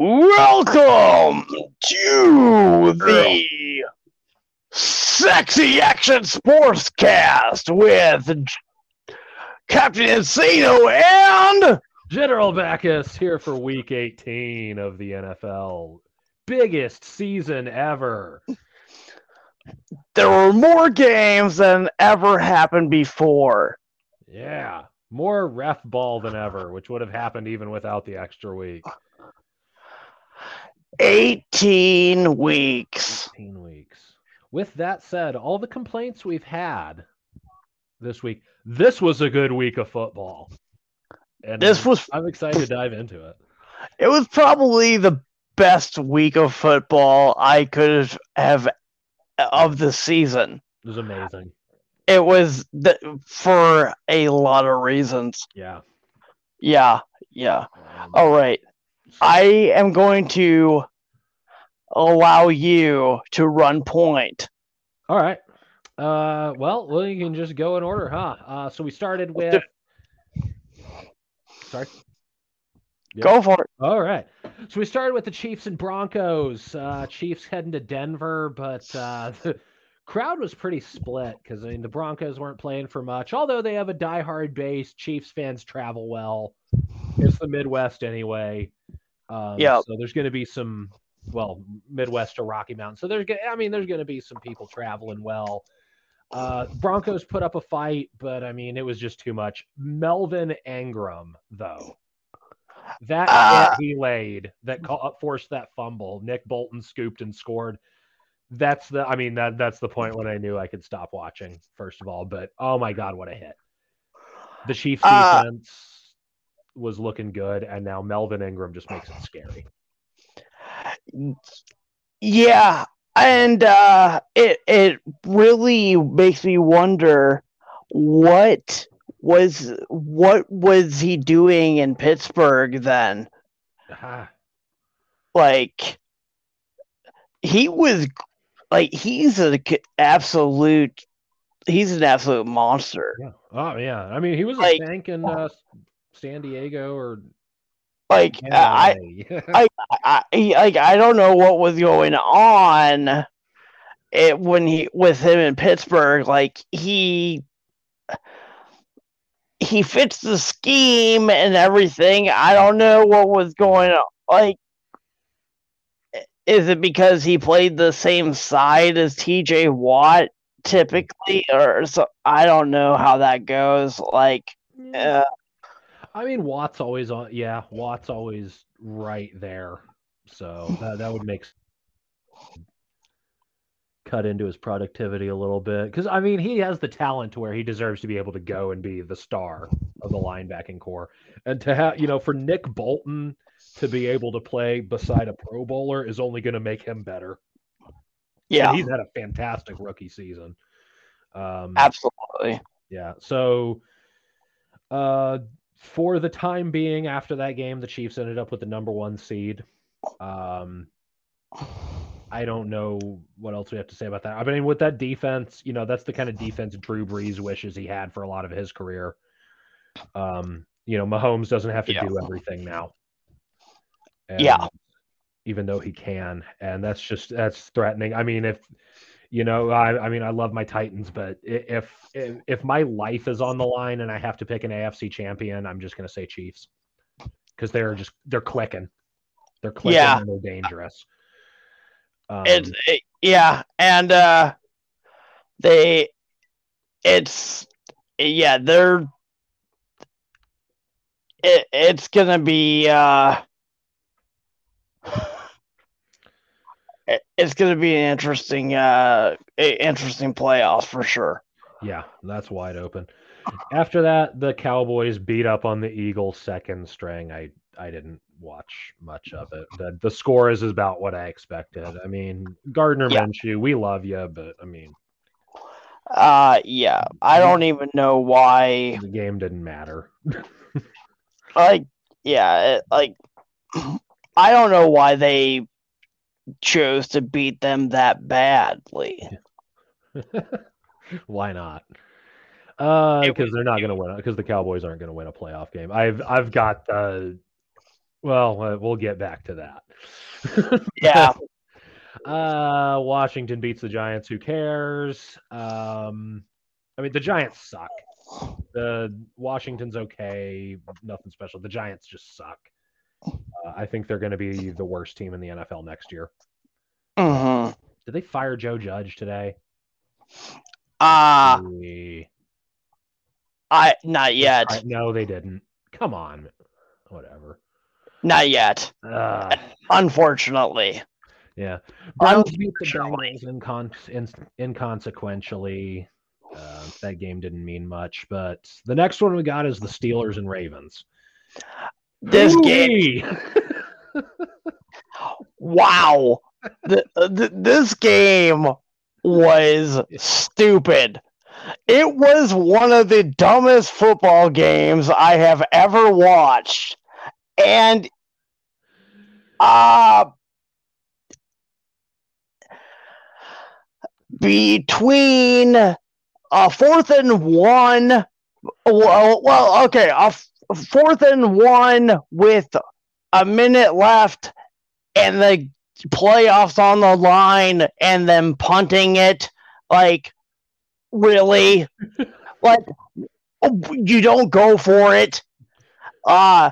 Welcome to the Sexy Action Sportscast with Captain Encino and General Backus here for week 18 of the NFL. Biggest season ever. there were more games than ever happened before. Yeah. More ref ball than ever, which would have happened even without the extra week. 18 weeks. 18 weeks. With that said, all the complaints we've had this week, this was a good week of football. And This was I'm excited to dive into it. it was probably the best week of football I could have of the season. It was amazing. It was the, for a lot of reasons. Yeah. Yeah, yeah. Um, All right. I am going to allow you to run point. All right. Uh, well, well, you can just go in order, huh? Uh, so we started with. Sorry. Yeah. Go for it. All right. So we started with the Chiefs and Broncos. Uh, Chiefs heading to Denver, but uh, the crowd was pretty split because I mean the Broncos weren't playing for much. Although they have a diehard base, Chiefs fans travel well. It's the Midwest anyway. Um, Yep. So there's going to be some, well, Midwest to Rocky Mountain. So there's, I mean, there's going to be some people traveling well. Uh, Broncos put up a fight, but I mean, it was just too much. Melvin Ingram, though, that hit he laid that ca- forced that fumble. Nick Bolton scooped and scored. That's the, I mean, that that's the point when I knew I could stop watching. First of all, but oh my god, what a hit! The Chiefs Ah. defense was looking good, and now Melvin Ingram just makes it scary. Yeah, and uh, it it really makes me wonder what was what was he doing in Pittsburgh then? Ah, Like he was like he's an absolute he's an absolute monster. yeah. Oh yeah. I mean, he was a Like- tank in uh, San Diego or Like I, LA. I, I he- like I don't know what was going on it when he with him in Pittsburgh. Like he he fits the scheme and everything. I don't know what was going on. Like, is it because he played the same side as T.J. Watt typically, or so? I don't know how that goes. Like, uh, I mean, Watt's always on. Yeah, Watt's always right there. So that, that would make cut into his productivity a little bit. Because I mean, he has the talent to where he deserves to be able to go and be the star of the linebacking core, and to have you know for Nick Bolton to be able to play beside a Pro Bowler is only going to make him better. And yeah, he's had a fantastic rookie season. Um, absolutely. yeah. So, uh, for the time being, after that game, the Chiefs ended up with the number one seed. Um, I don't know what else we have to say about that. I mean, with that defense, you know, that's the kind of defense Drew Brees wishes he had for a lot of his career. Um, you know, Mahomes doesn't have to Yeah. do everything now. Yeah. Even though he can, and that's just that's threatening. I mean, if you know, I, I mean, I love my Titans, but if, if if my life is on the line and I have to pick an AFC champion, I'm just gonna say Chiefs because they're just they're clicking, they're clicking Yeah. and they're dangerous. Um, it's it, yeah, and uh, they, it's yeah, they're. It, it's gonna be uh, it- it's gonna be an interesting uh, interesting playoffs for sure. yeah, that's wide open. After that, the Cowboys beat up on the Eagles second string. I I didn't watch much of it. The the score is about what I expected. I mean, Gardner Yeah. Minshew, we love you, but I mean, Uh, yeah, I don't even know why. the game didn't matter. Like, yeah, it, like I don't know why they chose to beat them that badly. Why not? Uh, because was- they're not going to win. Because the Cowboys aren't going to win a playoff game. I've I've got the Well, uh, we'll get back to that. Yeah. uh, Washington beats the Giants. Who cares? Um, I mean, the Giants suck. The Washington's okay, nothing special. The Giants just suck. Uh, I think they're going to be the worst team in the NFL next year. hmm Did they fire Joe Judge today? Uh We- I not yet. I- no, they didn't. Come on, whatever. Not yet. Uh, Unfortunately. yeah, Browns beat the Bengals incon- in- inconsequentially. Uh, that game didn't mean much, but the next one we got is the Steelers and Ravens. This game Ooh-wee! wow. the, the, this game was stupid. It was one of the dumbest football games I have ever watched. And uh between a fourth and one well, well okay, a fourth and one with a minute left and the playoffs on the line and them punting it like really like you don't go for it uh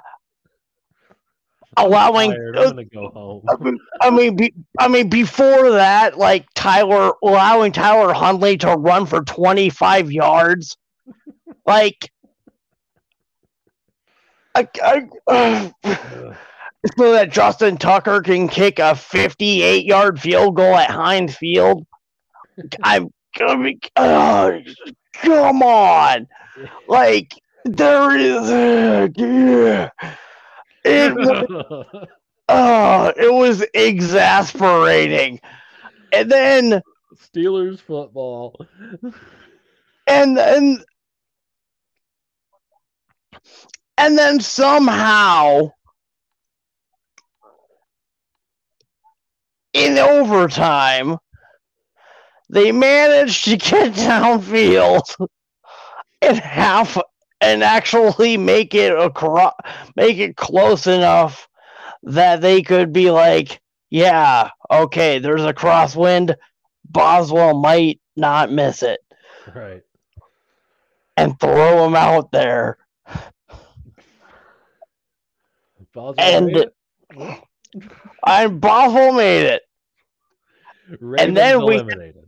allowing. I'm go home. I mean, be, I mean, before that, like Tyler allowing Tyler Huntley to run for 25 yards, like, I, I, uh, so that Justin Tucker can kick a 58 yard field goal at Heinz Field. I'm, mean, uh, come on, like there is, yeah. it was Oh, it was exasperating. And then Steelers football. and and and then somehow in overtime they managed to get downfield and half and actually make it across make it close enough that they could be like yeah okay there's a crosswind. Boswell might not miss it. Right. and throw him out there And- made it. and boswell made it Ravens then we- eliminated.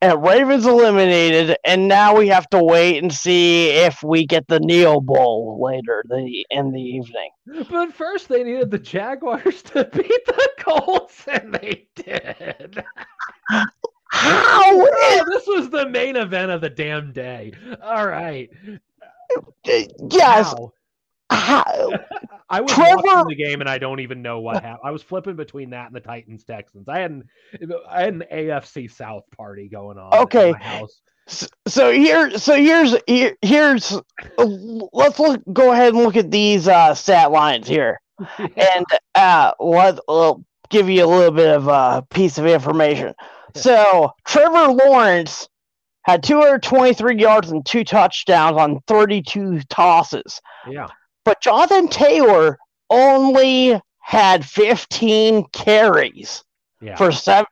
and ravens eliminated and now we have to wait and see if we get the neo bowl later the in the evening But first, they needed the Jaguars to beat the Colts, and they did. how Oh, this was the main event of the damn day. All right. yes Wow. How, I was Trevor- watching the game and I don't even know what happened. I was flipping between that and the Titans Texans. I had an I had an AFC South party going on. Okay. In my house. So here so here's here, here's let's look go ahead and look at these uh stat lines here and uh let uh, give you a little bit of a piece of information so trevor lawrence had 223 yards and two touchdowns on 32 tosses yeah. But jonathan taylor only had 15 carries Yeah. for seven,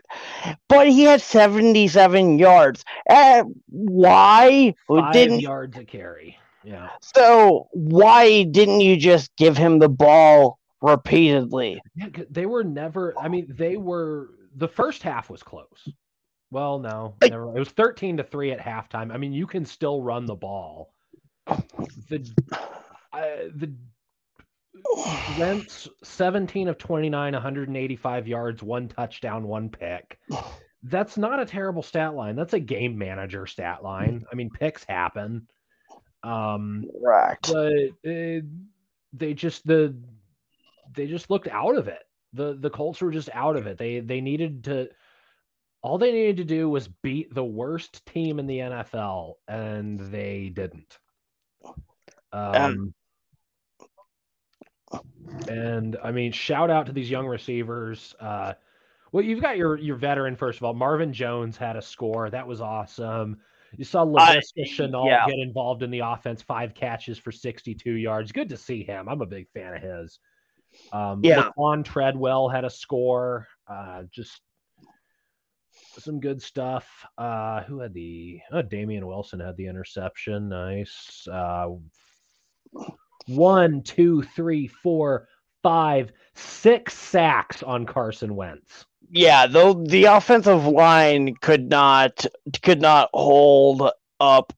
but he had 77 yards. Uh, why Five didn't yards a carry. Yeah. so? Why didn't you just give him the ball repeatedly? Yeah, they were never. I mean, they were. The first half was close. Well, no, Like- never, it was thirteen to three at halftime. I mean, you can still run the ball. The uh, the Wentz seventeen of twenty nine, one hundred and eighty five yards, one touchdown, one pick. That's not a terrible stat line. That's a game manager stat line. I mean, picks happen. Um, Correct. but uh, they just the they just looked out of it. the The Colts were just out of it. They they needed to. All they needed to do was beat the worst team in the NFL, and they didn't. Um, and I mean, shout out to these young receivers. Uh, well, you've got your your veteran first of all. Marvin Jones had a score that was awesome. You saw Laviska Shenault yeah. get involved in the offense, five catches for 62 yards. Good to see him. I'm a big fan of his. Um, Yeah. Laquan Treadwell had a score. Uh, just some good stuff. Uh, who had the? Oh, Damien Wilson had the interception. Nice. Uh, one, two, three, four, five, six sacks on Carson Wentz. Yeah, though the offensive line could not could not hold up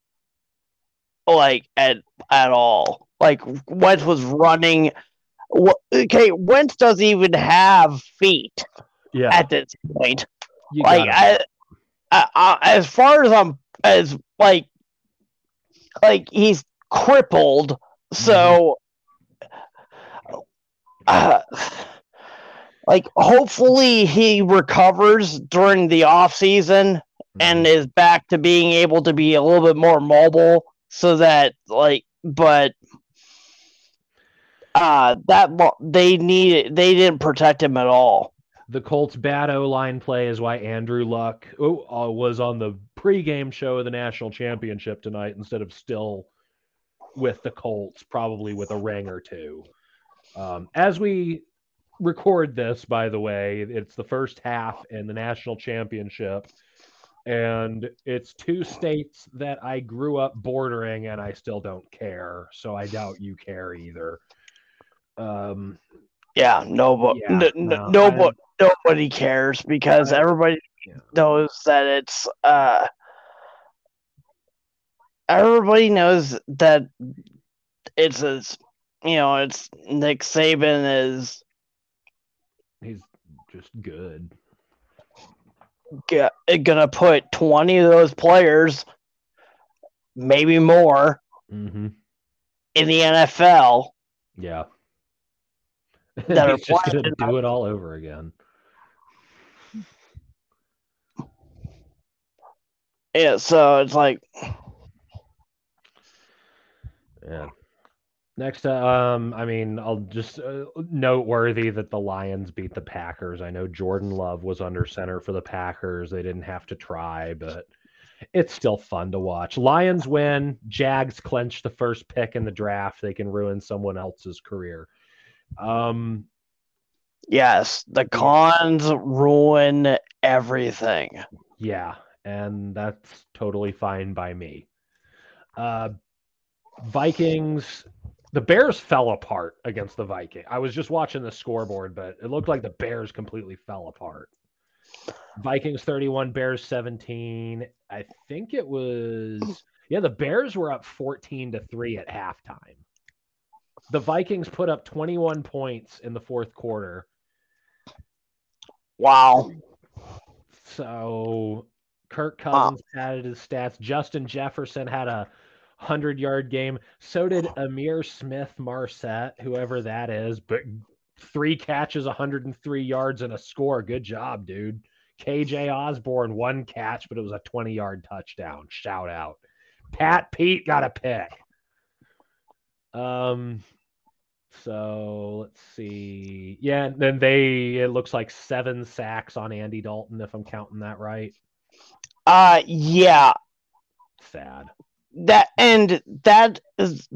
like at at all. Like Wentz was running. Okay, Wentz doesn't even have feet Yeah. at this point. you like I, I, I, as far as I'm as like like he's crippled so uh, like hopefully he recovers during the off season and is back to being able to be a little bit more mobile so that like but uh that they need they didn't protect him at all. The Colts' bad O line play is why Andrew Luck oh, uh, was on the pregame show of the national championship tonight instead of still with the Colts, probably with a ring or two. Um, as we record this, by the way, it's the first half in the national championship, and it's two states that I grew up bordering, and I still don't care. So I doubt you care either. Um, yeah no but Yeah, no, nobody nobody cares because everybody Yeah. knows that it's uh everybody knows that it's as you know it's Nick Saban is he's just good. g- gonna put 20 of those players maybe more Mm-hmm. in the NFL Yeah. That are just gonna do it all over again. yeah so it's like Yeah. Next, uh, um, I mean, I'll just uh, noteworthy that the Lions beat the Packers. I know Jordan Love was under center for the Packers. They didn't have to try, but it's still fun to watch. Lions win. Jags clinch the first pick in the draft. They can ruin someone else's career. Um, yes the cons ruin everything Yeah, and that's totally fine by me. Uh, Vikings, the Bears fell apart against the Viking. I was just watching the scoreboard, but it looked like the Bears completely fell apart. Vikings 31, Bears 17. I think it was yeah, the Bears were up 14 to 3 at halftime. The Vikings put up 21 points in the fourth quarter. wow So Kirk Cousins added his stats. Justin Jefferson had a hundred yard game. So did Ihmir Smith Marsette, whoever that is, but three catches, 103 yards, and a score. Good job, dude. KJ Osborne, one catch, but it was a 20 yard touchdown. Shout out. Pat Pete got a pick. Um, so let's see. Yeah, and then they it looks like seven sacks on Andy Dalton, if I'm counting that right. uh yeah Sad. That and that is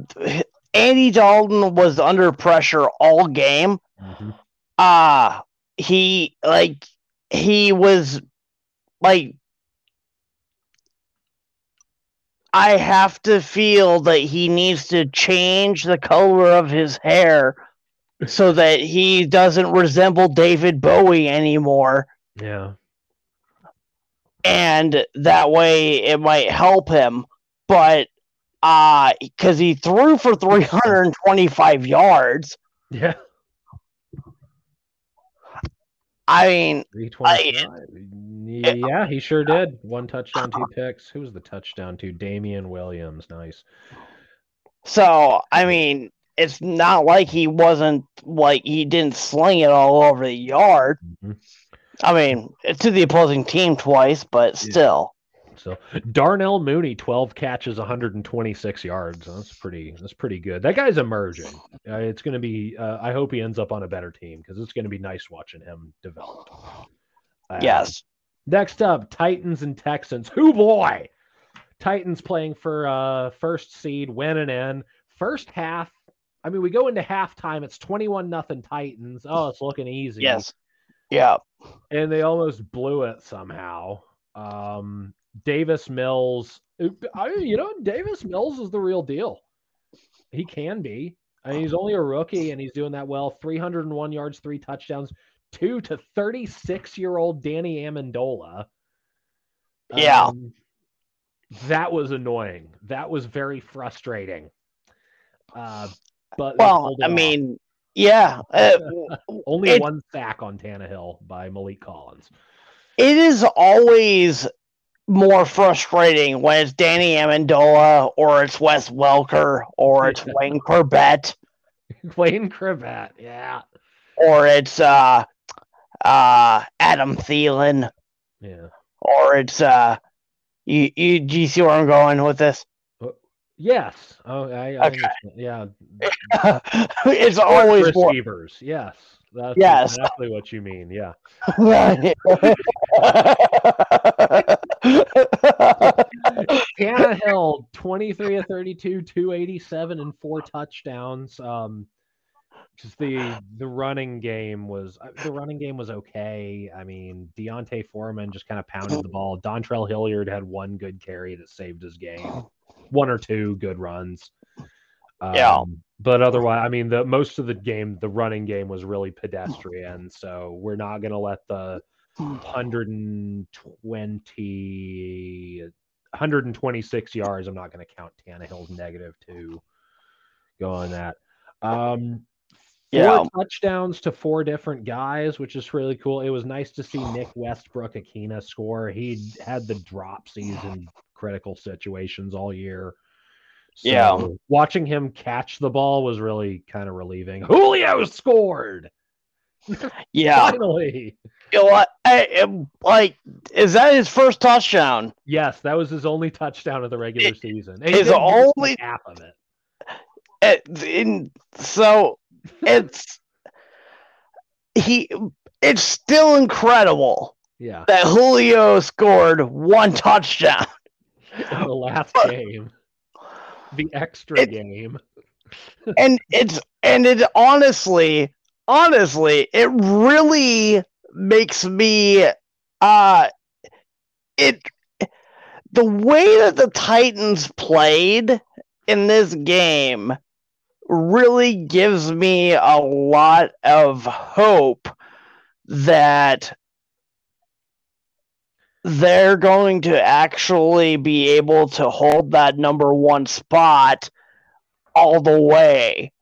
Andy Dalton was under pressure all game. Mhm. Uh he like he was like I have to feel that he needs to change the color of his hair so that he doesn't resemble David Bowie anymore Yeah. and that way it might help him but uh cuz he threw for 325 yards Yeah. I mean 325. Yeah, he sure did. One touchdown, two picks. Who was the touchdown to? Damien Williams. Nice. So, I mean, it's not like he wasn't like he didn't sling it all over the yard. Mhm. I mean, to the opposing team twice, but still. So Darnell Mooney, 12 catches, 126 yards. That's pretty. That's pretty good. That guy's emerging. Uh, it's going to be. Uh, I hope he ends up on a better team because it's going to be nice watching him develop. Um, Yes. Next up, Titans and Texans. Who boy? Titans playing for uh first seed, win and in first half. I mean, we go into halftime. It's twenty-one nothing Titans. Oh, it's looking easy. Yes. Yeah. and they almost blew it somehow. Um, Davis Mills, I, you know, Davis Mills is the real deal. He can be. I mean, he's only a rookie and he's doing that well. 301 yards, three touchdowns, two to 36 year old Danny Amendola. Yeah. Um, that was annoying. That was very frustrating. Uh, but Well, I mean, yeah. Uh, only it- one sack on Tannehill by Maliek Collins. it is always more frustrating when it's Danny Amendola or it's Wes Welker or it's Wayne Corbett Wayne Chrebet, yeah. or it's uh uh Adam Thielen Yeah. or it's uh you you do you see where I'm going with this? Yes. Oh, I, I Okay. Yeah. it's always more receivers. Yes. That's Yes. exactly what you mean. Yeah. Tannehill, 23 of 32, 287 and four touchdowns. Um just the the running game was uh, the running game was okay. I mean, D'Onta Foreman just kind of pounded the ball. Dontrell Hilliard had one good carry that saved his game. One or two good runs. Yeah. Um, but otherwise, I mean, the most of the game, the running game was really pedestrian. So we're not going to let the 120, 126 yards. I'm not going to count Tannehill's negative two. Go on that. Um, four Yeah. touchdowns to four different guys, which is really cool. It was nice to see Nick Westbrook Ikhine score. He had the dropsies in critical situations all year. So Yeah. watching him catch the ball was really kind of relieving. Julio scored yeah. finally. You know what? Like, is that his first touchdown? Yes, that was his only touchdown of the regular It- season. And his only- half of it. It, in, so it's he. It's still incredible Yeah, that Julio scored one touchdown. in the last But- game, the extra It- game. and it's and it honestly honestly it really makes me uh it the way that the titans played in this game really gives me a lot of hope that they're going to actually be able to hold that number one spot all the way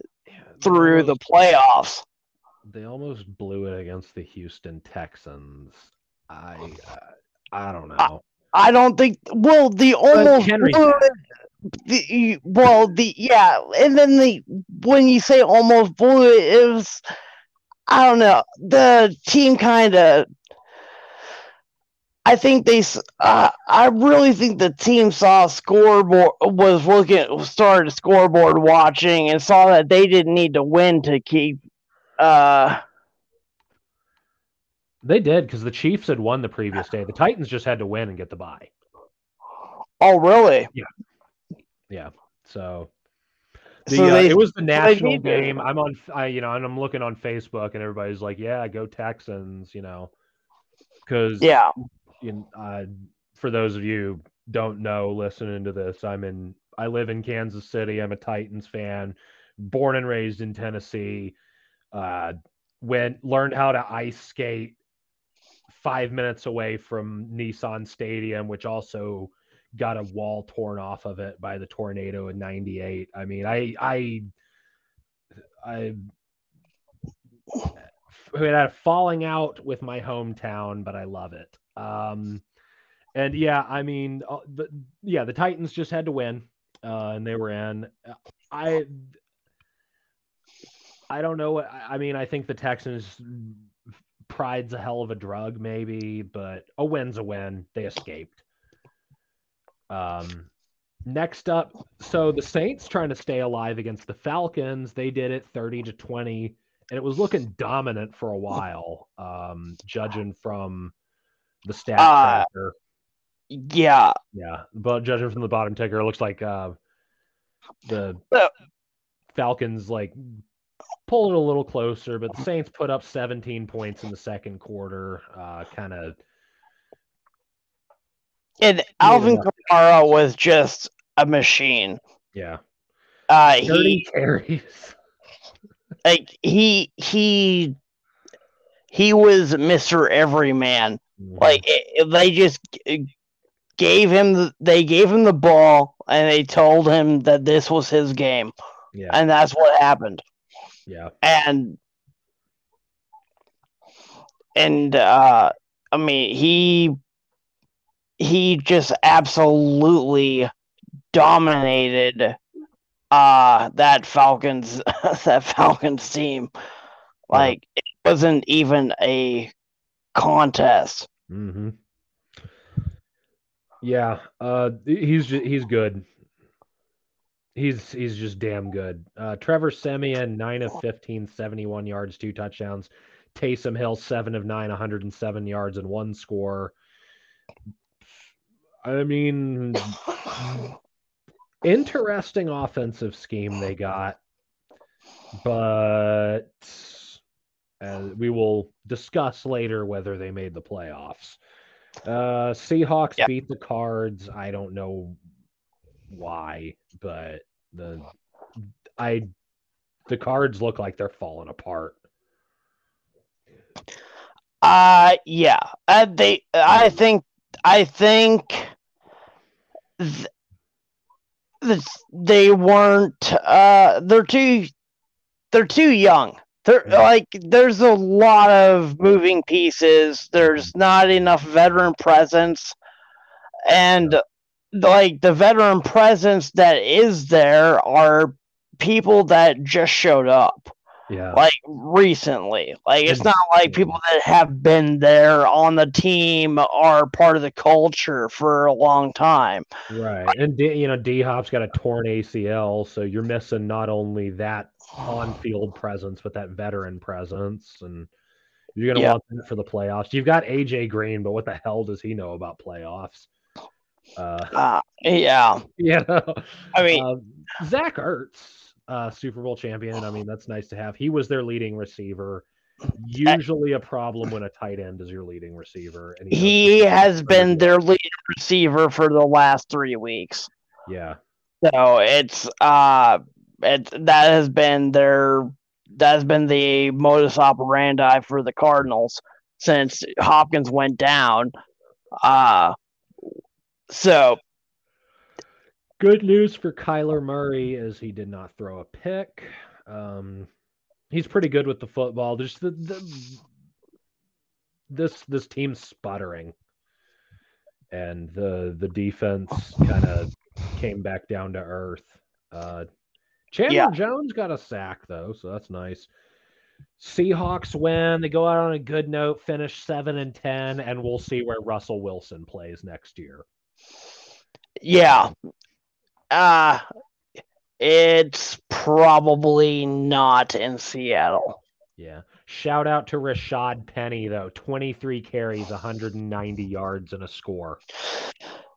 through the playoffs. They almost blew it against the Houston Texans. I uh, I don't know. I don't think. Well, the almost blew it- the, well, the yeah, and then the when you say almost blew it, it was I don't know. The team kind of. I think they. Uh, I really think the team saw scoreboard was looking started scoreboard watching and saw that they didn't need to win to keep. Uh, They did because the Chiefs had won the previous day. The Titans just had to win and get the bye. oh, really? Yeah. Yeah. So the, So uh, it was the national game. I'm on, I, you know, and I'm looking on Facebook, and everybody's like, "Yeah, go Texans," you know, because Yeah. in, uh, for those of you don't know, listening to this, I'm in, I live in Kansas City. I'm a Titans fan, born and raised in Tennessee. Uh, went learned how to ice skate five minutes away from Nissan Stadium, which also got a wall torn off of it by the tornado in '98. I mean, I I I we had a falling out with my hometown, but I love it. Um, and yeah, I mean, uh, the, yeah, the Titans just had to win, uh, and they were in. I I don't know what I mean. I think the Texans pride's a hell of a drug, maybe, but a win's a win. They escaped. Um, next up, so the Saints trying to stay alive against the Falcons. They did it 30 to 20, and it was looking dominant for a while, um, judging from the stat Uh, tracker. Yeah. Yeah, but judging from the bottom ticker, it looks like uh, the Falcons like pulled it a little closer, but the Saints put up 17 points in the second quarter. Uh, kind of. And Alvin Kamara was just a machine. Yeah. Uh, he carries. like he he he was Mister Everyman. Mhm. Like it, they just gave him the, they gave him the ball and they told him that this was his game, yeah, and that's what happened. Yeah, And and uh, I mean he he just absolutely dominated uh that Falcons that Falcons team. Like it wasn't even a contest. Mm-hmm. yeah. Uh, he's he's good. He's he's just damn good. Uh, Trevor Siemian, nine of 15, 71 yards, two touchdowns. Taysom Hill, seven of nine, 107 yards and one score. I mean, interesting offensive scheme they got, but uh, we will discuss later whether they made the playoffs. Uh, Seahawks Yep. beat the Cards. I don't know why, but the I the Cards look like they're falling apart. Uh yeah. Uh, they I think I think th- th- they weren't uh they're too they're too young. They're Yeah. like there's a lot of moving pieces. There's not enough veteran presence and like the veteran presence that is there are people that just showed up Yeah. like recently. Like it's not like people that have been there on the team are part of the culture for a long time. Right. And D, you know, D Hop's got a torn ACL, so you're missing not only that on-field presence, but that veteran presence, and you're gonna Yeah. want that for the playoffs. You've got AJ Green, but what the hell does he know about playoffs? Uh, Uh, yeah, you know, I mean, um, Zach Ertz, uh, Super Bowl champion. I mean, that's nice to have. He was their leading receiver. Usually a problem when a tight end is your leading receiver. And he does- has been their lead receiver for the last three weeks. Yeah. So it's uh, it's that has been their that has been the modus operandi for the Cardinals since Hopkins went down. Uh so Good news for Kyler Murray is he did not throw a pick. Um, he's pretty good with the football. Just the, the this this team's sputtering, and the the defense kind of came back down to earth. Uh, Chandler Yeah. Jones got a sack though, so that's nice. Seahawks win. They go out on a good note, finish seven and ten, and we'll see where Russell Wilson plays next year. Yeah. Uh it's probably not in Seattle. Yeah. Shout out to Rashaad Penny though. 23 carries, 190 yards and a score.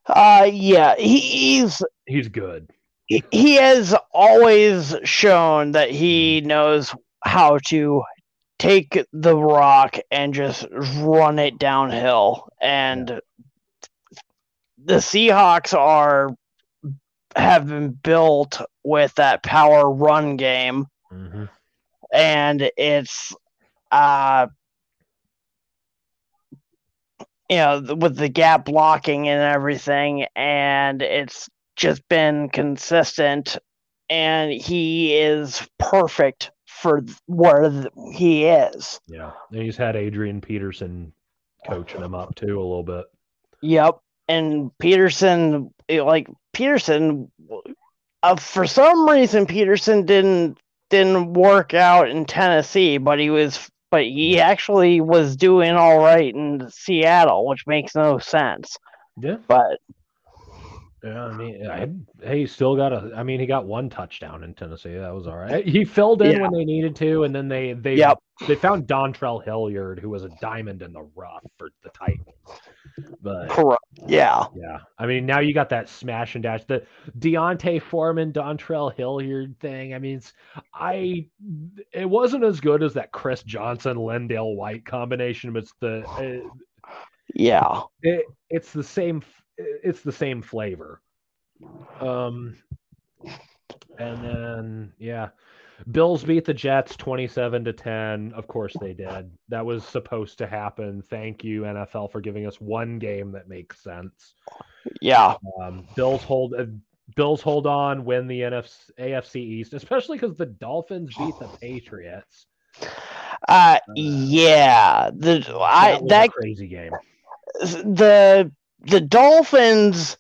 Uh yeah, he's He's good. he- he has always shown that he knows how to take the rock and just run it downhill and the Seahawks are have been built with that power run game hmm and it's uh you know with the gap blocking and everything and it's just been consistent and he is perfect for where he is Yeah. And he's had Adrian Peterson coaching him up too a little bit. yep and peterson like peterson uh, for some reason peterson didn't didn't work out in tennessee but he was but he actually was doing all right in seattle which makes no sense Yeah. but Yeah. I mean, I, hey, he still got a. I mean, he got one touchdown in Tennessee. That was all right. He filled in Yeah. when they needed to, and then they they Yep. they found Dontrell Hilliard, who was a diamond in the rough for the Titans. But Correct. Yeah. yeah, I mean, now you got that smash and dash, the D'Onta Foreman, Dontrell Hilliard thing. I mean, it's, I it wasn't as good as that Chris Johnson, Lendale White combination, but it's the it, Yeah. it, it's the same it's the same flavor. Um, and then yeah, Bills beat the Jets 27 to 10. Of course they did. That was supposed to happen. Thank you NFL for giving us one game that makes sense. Yeah. Um, Bills hold uh, Bills hold on, win the NFC, AFC East, especially because the Dolphins beat the Patriots. Uh yeah. The I That was that crazy game. the the Dolphins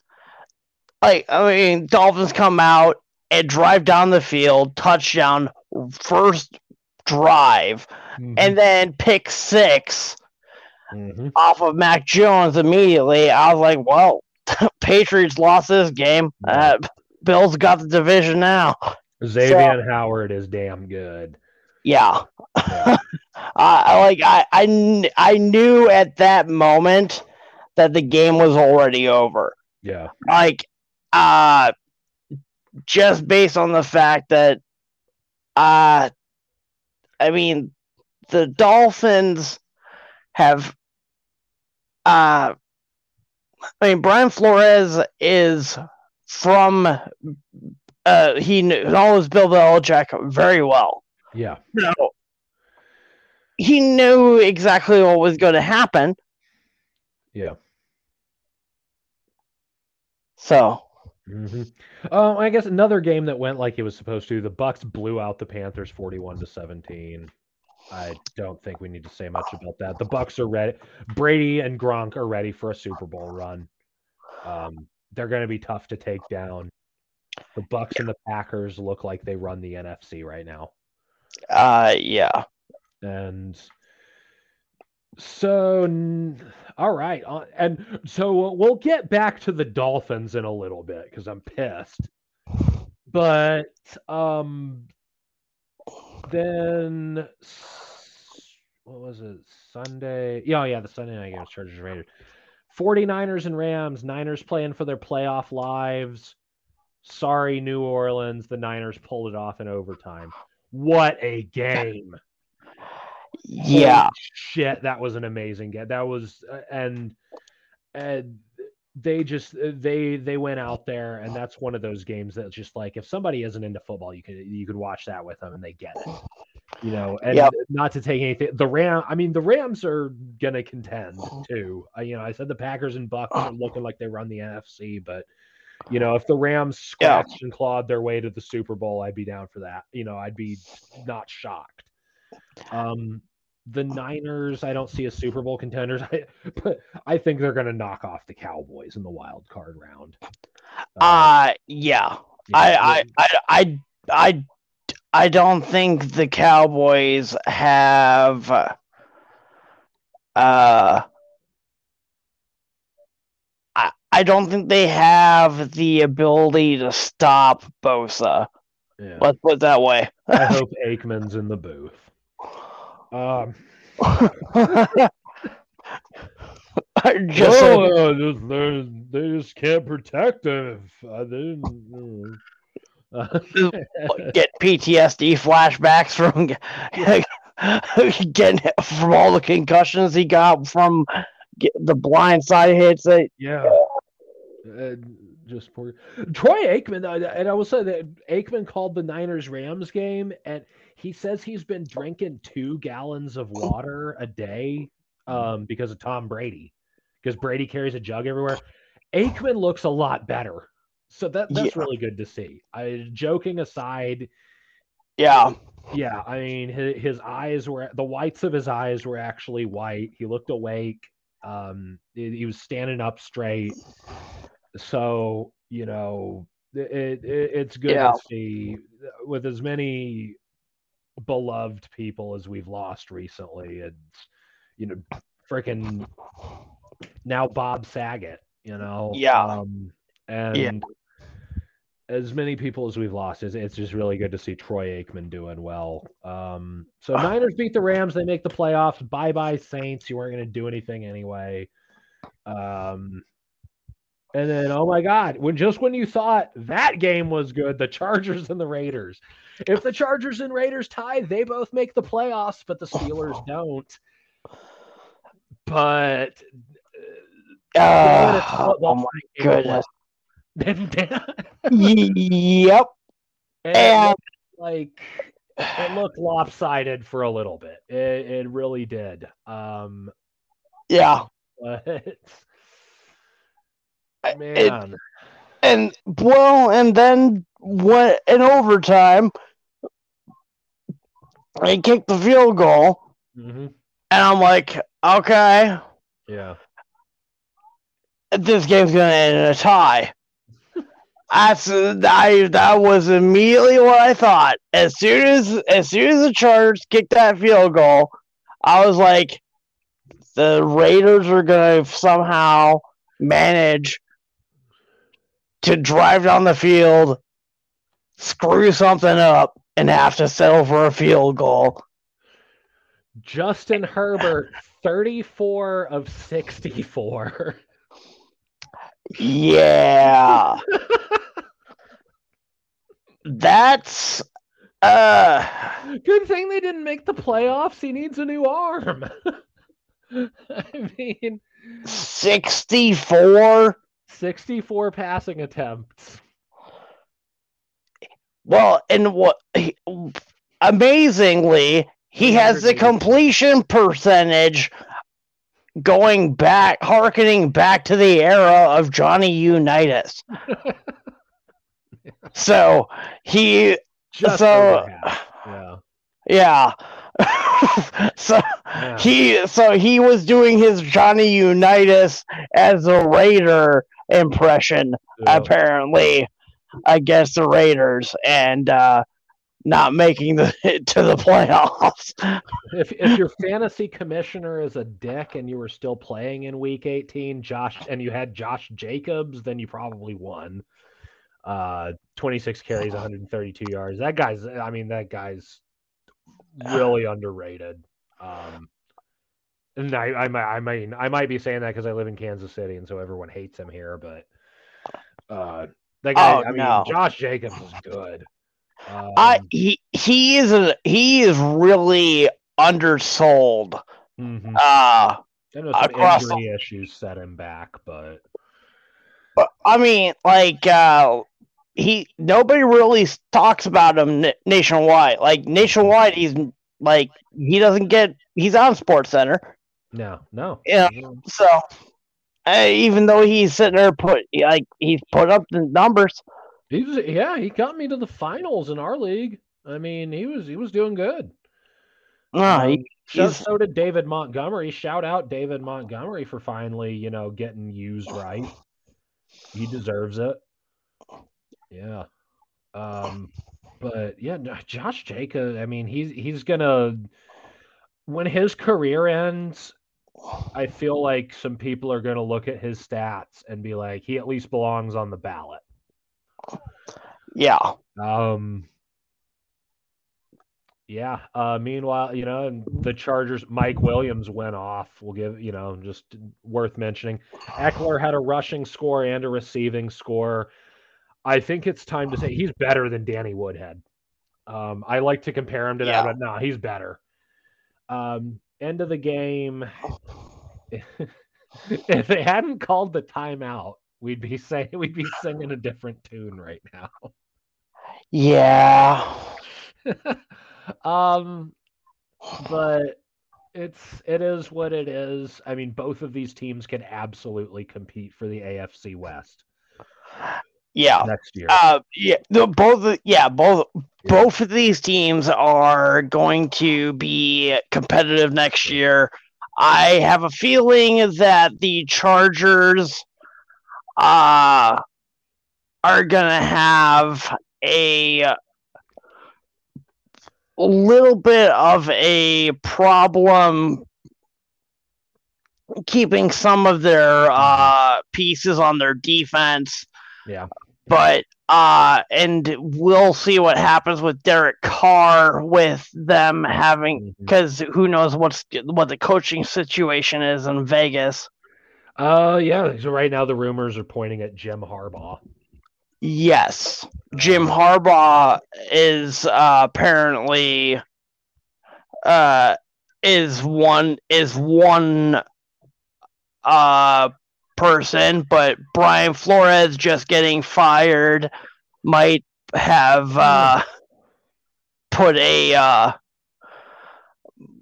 like I mean Dolphins come out and drive down the field, touchdown, first drive, Mhm, and then pick six mhm. off of Mac Jones immediately. I was like, well, Patriots lost this game. Uh, Bills got the division now. Xavier Howard is damn good. Yeah. Yeah. I I like I, I kn- I knew at that moment that the game was already over. Yeah. Like uh just based on the fact that uh I mean the Dolphins have uh I mean Brian Flores is from uh he kn- knows Bill Belichick very well. Yeah. No. He knew exactly what was going to happen. Yeah. So, hmm Um, I guess another game that went like it was supposed to. The Bucks blew out the Panthers forty-one to seventeen. I don't think we need to say much about that. The Bucks are ready. Brady and Gronk are ready for a Super Bowl run. Um, they're going to be tough to take down. The Bucks and the Packers look like they run the NFC right now. uh, yeah. And so, all right. uh, And so we'll get back to the Dolphins in a little bit because I'm pissed. But um, then what was it? Sunday? Yeah, oh, yeah, the Sunday night game was Chargers Raiders. 49ers and Rams. Niners playing for their playoff lives. Sorry, New Orleans. The Niners pulled it off in overtime. What a game. Yeah. Holy shit, that was an amazing game. That was uh, and and they just uh, they they went out there and that's one of those games that's just like if somebody isn't into football, you could you could watch that with them and they get it. You know, and Yep. not to take anything. The Ram, I mean, the Rams are gonna contend too. You know, I said the Packers and Bucks are looking like they run the NFC, but you know, if the Rams Yeah. and clawed their way to the Super Bowl, I'd be down for that. You know, I'd be not shocked. Um, the Niners, I don't see as Super Bowl contenders, I, but I think they're going to knock off the Cowboys in the wild card round. Uh, Uh, yeah. yeah, I, I, I, I, I, don't think the Cowboys have, uh, I, I don't think they have the ability to stop Bosa. yeah. Let's put it that way. I hope Aikman's in the booth. Um, just so- oh, just, they're- they just can't protect him. Uh, they didn't- uh, get PTSD flashbacks from getting from all the concussions he got from the blind side hits. That Yeah. Uh, just poor Troy Aikman, and I will say that Aikman called the Niners Rams game, and he says he's been drinking two gallons of water a day um, because of Tom Brady, because Brady carries a jug everywhere. Aikman looks a lot better, so that that's Yeah. really good to see. I joking aside, yeah, yeah, I mean his, his eyes were the whites of his eyes were actually white. He looked awake. Um, he, he was standing up straight. So you know, it, it it's good Yeah. to see with as many beloved people as we've lost recently. It's you know, freaking now Bob Saget. You know, Yeah. um, and as many people as we've lost, it's, it's just really good to see Troy Aikman doing well. Um, so Niners beat the Rams, they make the playoffs. Bye bye Saints. You weren't going to do anything anyway. Um, and then, oh my God, when just when you thought that game was good, the Chargers and the Raiders. If the Chargers and Raiders tie, they both make the playoffs, but the Steelers don't. But uh, oh my goodness. yep. And, and like it looked lopsided for a little bit. It, it really did. Um, yeah. But man. It, and well, and then what in overtime, they kicked the field goal, mm-hmm. and I'm like, okay, yeah, this game's gonna end in a tie. That's I that was immediately what I thought. As soon as as soon as the Chargers kicked that field goal, I was like, the Raiders are gonna somehow manage to drive down the field, screw something up, and have to settle for a field goal. Justin Herbert, 34 of 64. Yeah. That's uh good thing they didn't make the playoffs. He needs a new arm. I mean 64 64 passing attempts. Well, and what amazingly, he has the completion percentage going back, harkening back to the era of Johnny Unitas. so he, Just so yeah, yeah. so yeah. he, so he was doing his Johnny Unitas as a Raider impression, yeah. apparently, against the Raiders, and uh, not making the to the playoffs. if if your fantasy commissioner is a dick and you were still playing in week 18, Josh and you had Josh Jacobs, then you probably won. Uh 26 carries, 132 yards. That guy's I mean that guy's really underrated. Um and I, I might I mean I might be saying that because I live in Kansas City and so everyone hates him here, but uh that guy oh, I mean no. Josh Jacobs is good. Um, I he he is a, he is really undersold. Mm-hmm. Uh, I know some across injury the, issues set him back, but but I mean, like uh, he nobody really talks about him nationwide. Like nationwide, he's like he doesn't get he's on Sports Center. No, no. Yeah, so uh, even though he's sitting there put like he's put up the numbers. He was, yeah, he got me to the finals in our league. I mean, he was he was doing good. Um, he, so, so did David Montgomery. Shout out David Montgomery for finally, you know, getting used right. He deserves it. Yeah. Um, but yeah, Josh Jacob. I mean, he's he's gonna when his career ends. I feel like some people are going to look at his stats and be like, he at least belongs on the ballot. Yeah. Um. Yeah. Uh, meanwhile, you know, the Chargers, Mike Williams went off. We'll give, you know, just worth mentioning. Ekeler had a rushing score and a receiving score. I think it's time to say he's better than Danny Woodhead. Um, I like to compare him to yeah. that, but no, he's better. Um, end of the game. if they hadn't called the timeout, we'd be saying we'd be singing a different tune right now. Yeah. um but it's it is what it is. I mean, both of these teams can absolutely compete for the AFC West. Yeah. Next year. Uh yeah, the both yeah, both yeah. both of these teams are going to be competitive next year. I have a feeling that the Chargers uh, are going to have a little bit of a problem keeping some of their uh, pieces on their defense. Yeah. But uh and we'll see what happens with Derek Carr with them having because mm-hmm. who knows what's what the coaching situation is in Vegas. Uh, yeah. So right now the rumors are pointing at Jim Harbaugh. Yes, Jim Harbaugh is uh, apparently uh, is one is one uh, person, but Brian Flores just getting fired might have uh, put a uh,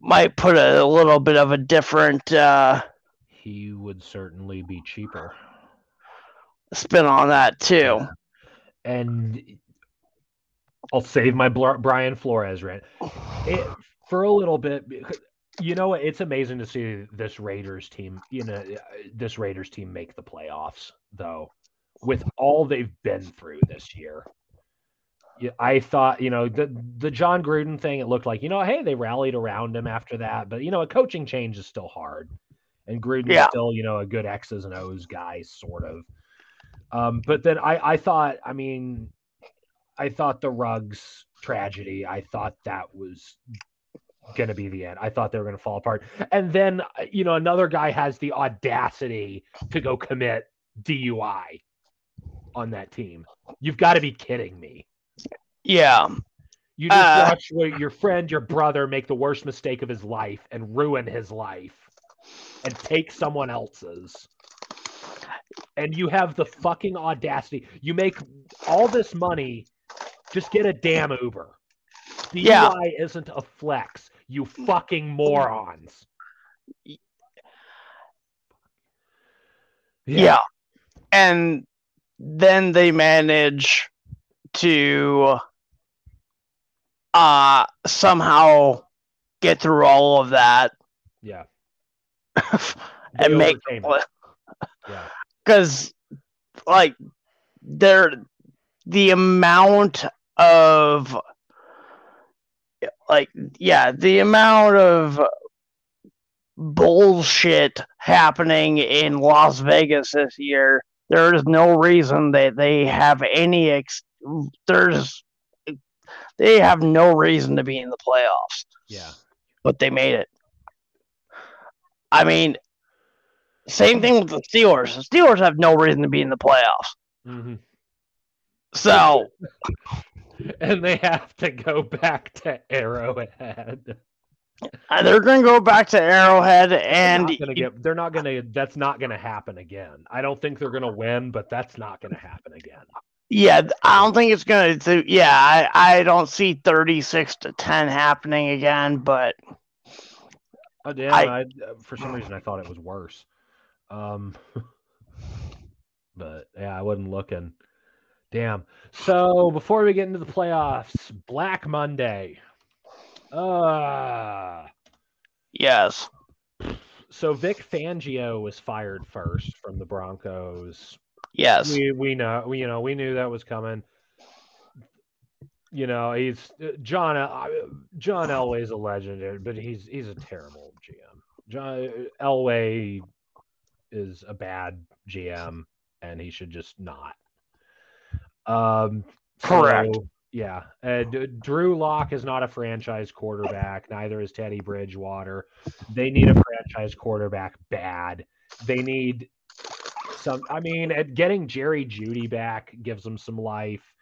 might put a little bit of a different uh, He would certainly be cheaper. spin on that too. and I'll save my Brian Flores rant it, for a little bit. You know, what? it's amazing to see this Raiders team. You know, this Raiders team make the playoffs, though, with all they've been through this year. Yeah, I thought, you know, the the Jon Gruden thing. It looked like, you know, hey, they rallied around him after that, but you know, a coaching change is still hard, and Gruden's Yeah. still, you know, a good X's and O's guy, sort of. Um, but then I, I thought, I mean, I thought the Ruggs tragedy, I thought that was going to be the end. I thought they were going to fall apart. And then, you know, another guy has the audacity to go commit DUI on that team. You've got to be kidding me. Yeah, You just Uh, watch your friend, your brother make the worst mistake of his life and ruin his life and take someone else's. And you have the fucking audacity. You make all this money, just get a damn Uber. DUI Yeah. isn't a flex, you fucking morons. yeah, and then they manage to uh somehow get through all of that Yeah. and They make it. Yeah. because like there the amount of like yeah the amount of bullshit happening in las vegas this year there is no reason that they have any ex- there's they have no reason to be in the playoffs Yeah. but they made it. I mean, same thing with the Steelers. The Steelers have no reason to be in the playoffs. hmm So, And they have to go back to Arrowhead. uh, they're going to go back to Arrowhead, They're and not gonna get, they're not gonna. That's not gonna happen again. I don't think they're gonna win, but that's not gonna happen again. yeah, I don't think it's going to. Yeah, I, I don't see 36 to 10 happening again, but Oh damn! I- I, uh, for some reason I thought it was worse. Um, but yeah, I wasn't looking. Damn. So before we get into the playoffs, Black Monday. Uh yes. so Vic Fangio was fired first from the Broncos. Yes. We we know we, you know we knew that was coming. You know he's John uh, John Elway's a legend, but he's he's a terrible GM. John Elway is a bad GM, and he should just not. Um, Correct. so, yeah, uh, Drew Lock is not a franchise quarterback. Neither is Teddy Bridgewater. They need a franchise quarterback bad. They need some. I mean, getting Jerry Jeudy back gives them some life.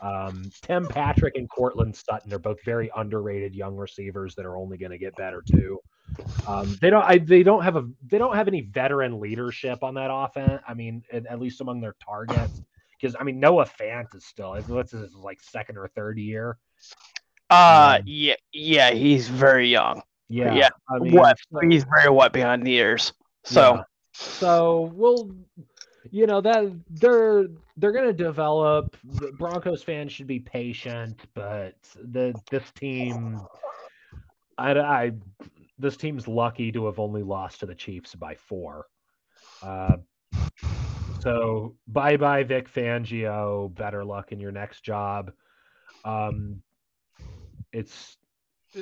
Um, Tim Patrick and Courtland Sutton are both very underrated young receivers that are only going to get better too. Um, they don't. I, they don't have a. They don't have any veteran leadership on that offense. I mean, at, at least among their targets, because I mean Noah Fant is still. What's his like second or third year? Uh, Um, yeah, yeah, he's very young. Yeah, Yeah, I mean, He's very wet behind the ears. So, Yeah. So we'll, you know, that they're they're gonna develop. The Broncos fans should be patient, but the this team, I, I this team's lucky to have only lost to the Chiefs by four. Uh, so bye bye Vic Fangio. Better luck in your next job. Um, it's. uh,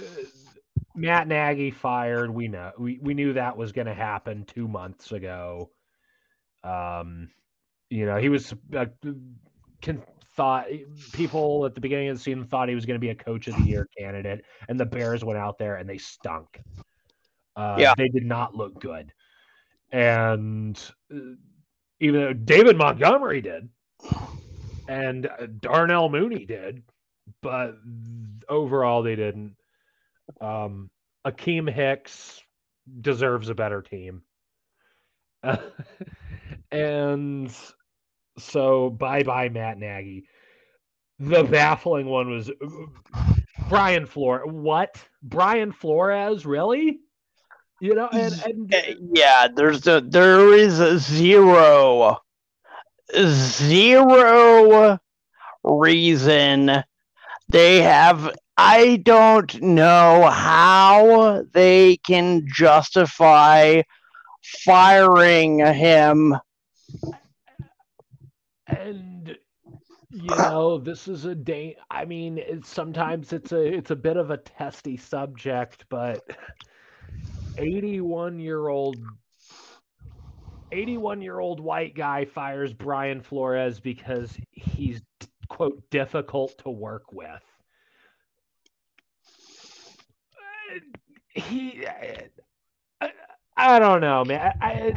Matt Nagy fired. We know we, we knew that was going to happen two months ago. Um, you know, he was uh, can, thought people at the beginning of the season thought he was going to be a coach of the year candidate, and the Bears went out there and they stunk. Uh, Yeah. they did not look good. and uh, even though David Montgomery did, and uh, Darnell Mooney did, but overall they didn't. Um, Akiem Hicks deserves a better team. and so bye bye Matt Nagy. The baffling one was Brian Flores. What? Brian Flores? Really? You know, and, and eh, yeah, there's a there is a zero zero reason they have I don't know how they can justify firing him. And you know, this is a day. I mean, it's, sometimes it's a it's a bit of a testy subject, but 81 year old 81 year old white guy fires Brian Flores because he's quote difficult to work with. He, I, I don't know, man. I, I,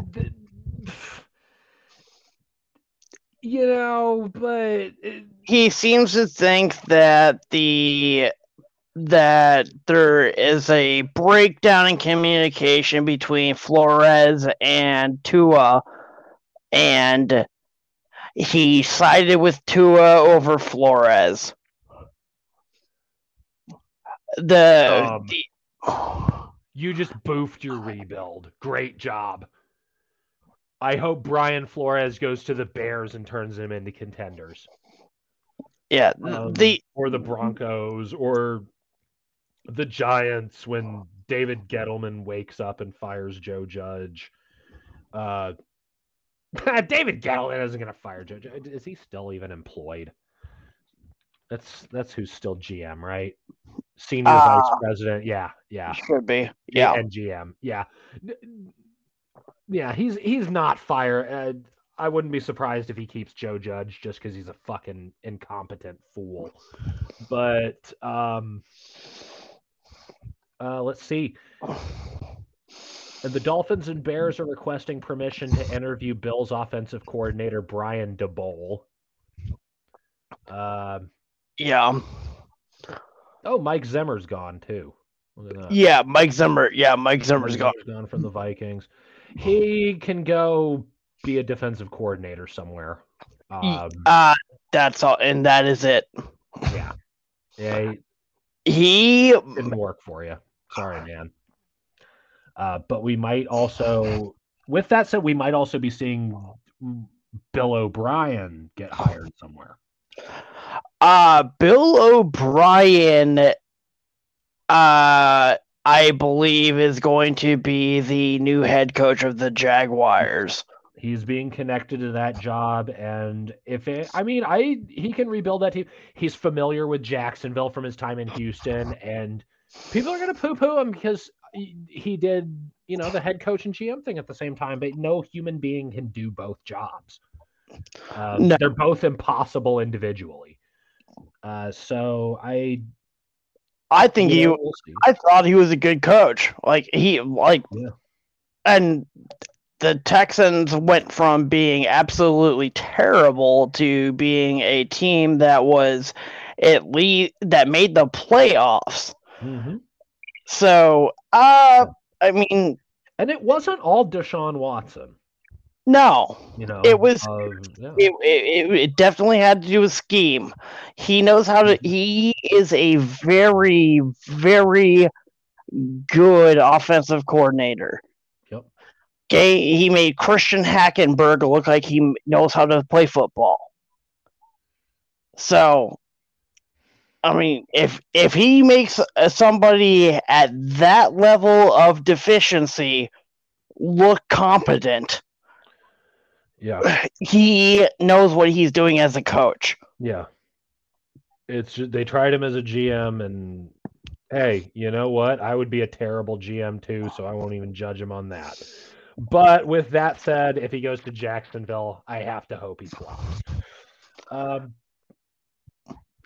you know, but he seems to think that the that there is a breakdown in communication between Flores and Tua, and he sided with Tua over Flores. The, um, the you just boofed your rebuild. Great job. I hope Brian Flores goes to the Bears and turns them into contenders. Yeah, um, the or the Broncos or the Giants when David Gettleman wakes up and fires Joe Judge. Uh, David Gettleman isn't going to fire Joe. Judge. Is he still even employed? That's that's who's still GM, right? Senior uh, vice president. Yeah, yeah. Should be. Yeah. And GM. Yeah. Yeah, he's he's not fire. Uh, I wouldn't be surprised if he keeps Joe Judge just because he's a fucking incompetent fool. But um, uh, let's see. And the Dolphins and Bears are requesting permission to interview Bills offensive coordinator Brian Daboll. Uh, yeah. Oh, Mike Zimmer's gone too. Yeah, Mike Zimmer. Yeah, Mike Zimmer's gone. gone from the Vikings. He can go be a defensive coordinator somewhere. Um, uh, that's all, and that is it. Yeah, yeah. He, he didn't work for you. Sorry, man. Uh, but we might also, with that said, we might also be seeing Bill O'Brien get hired somewhere. Uh, Bill O'Brien, uh, I believe, is going to be the new head coach of the Jaguars. He's being connected to that job, and if it, I mean, I he can rebuild that team. He's familiar with Jacksonville from his time in Houston, and people are going to poo poo him because he, he did, you know, the head coach and GM thing at the same time. But no human being can do both jobs. Um, no. They're both impossible individually. Uh, so I, I think he, we'll I thought he was a good coach. Like he, like, yeah. and the Texans went from being absolutely terrible to being a team that was at least that made the playoffs. Mm-hmm. So, uh, I mean, and it wasn't all Deshaun Watson. No, you know, it was. Yeah. it, it, it definitely had to do with scheme. He knows how to. He is a very, very good offensive coordinator. Yep. Okay, he made Christian Hackenberg look like he knows how to play football. So I mean, if if he makes uh, somebody at that level of deficiency look competent, yeah, he knows what he's doing as a coach. Yeah, it's they tried him as a GM, and hey, you know what? I would be a terrible GM too, so I won't even judge him on that. But with that said, if he goes to Jacksonville, I have to hope he flops. Um,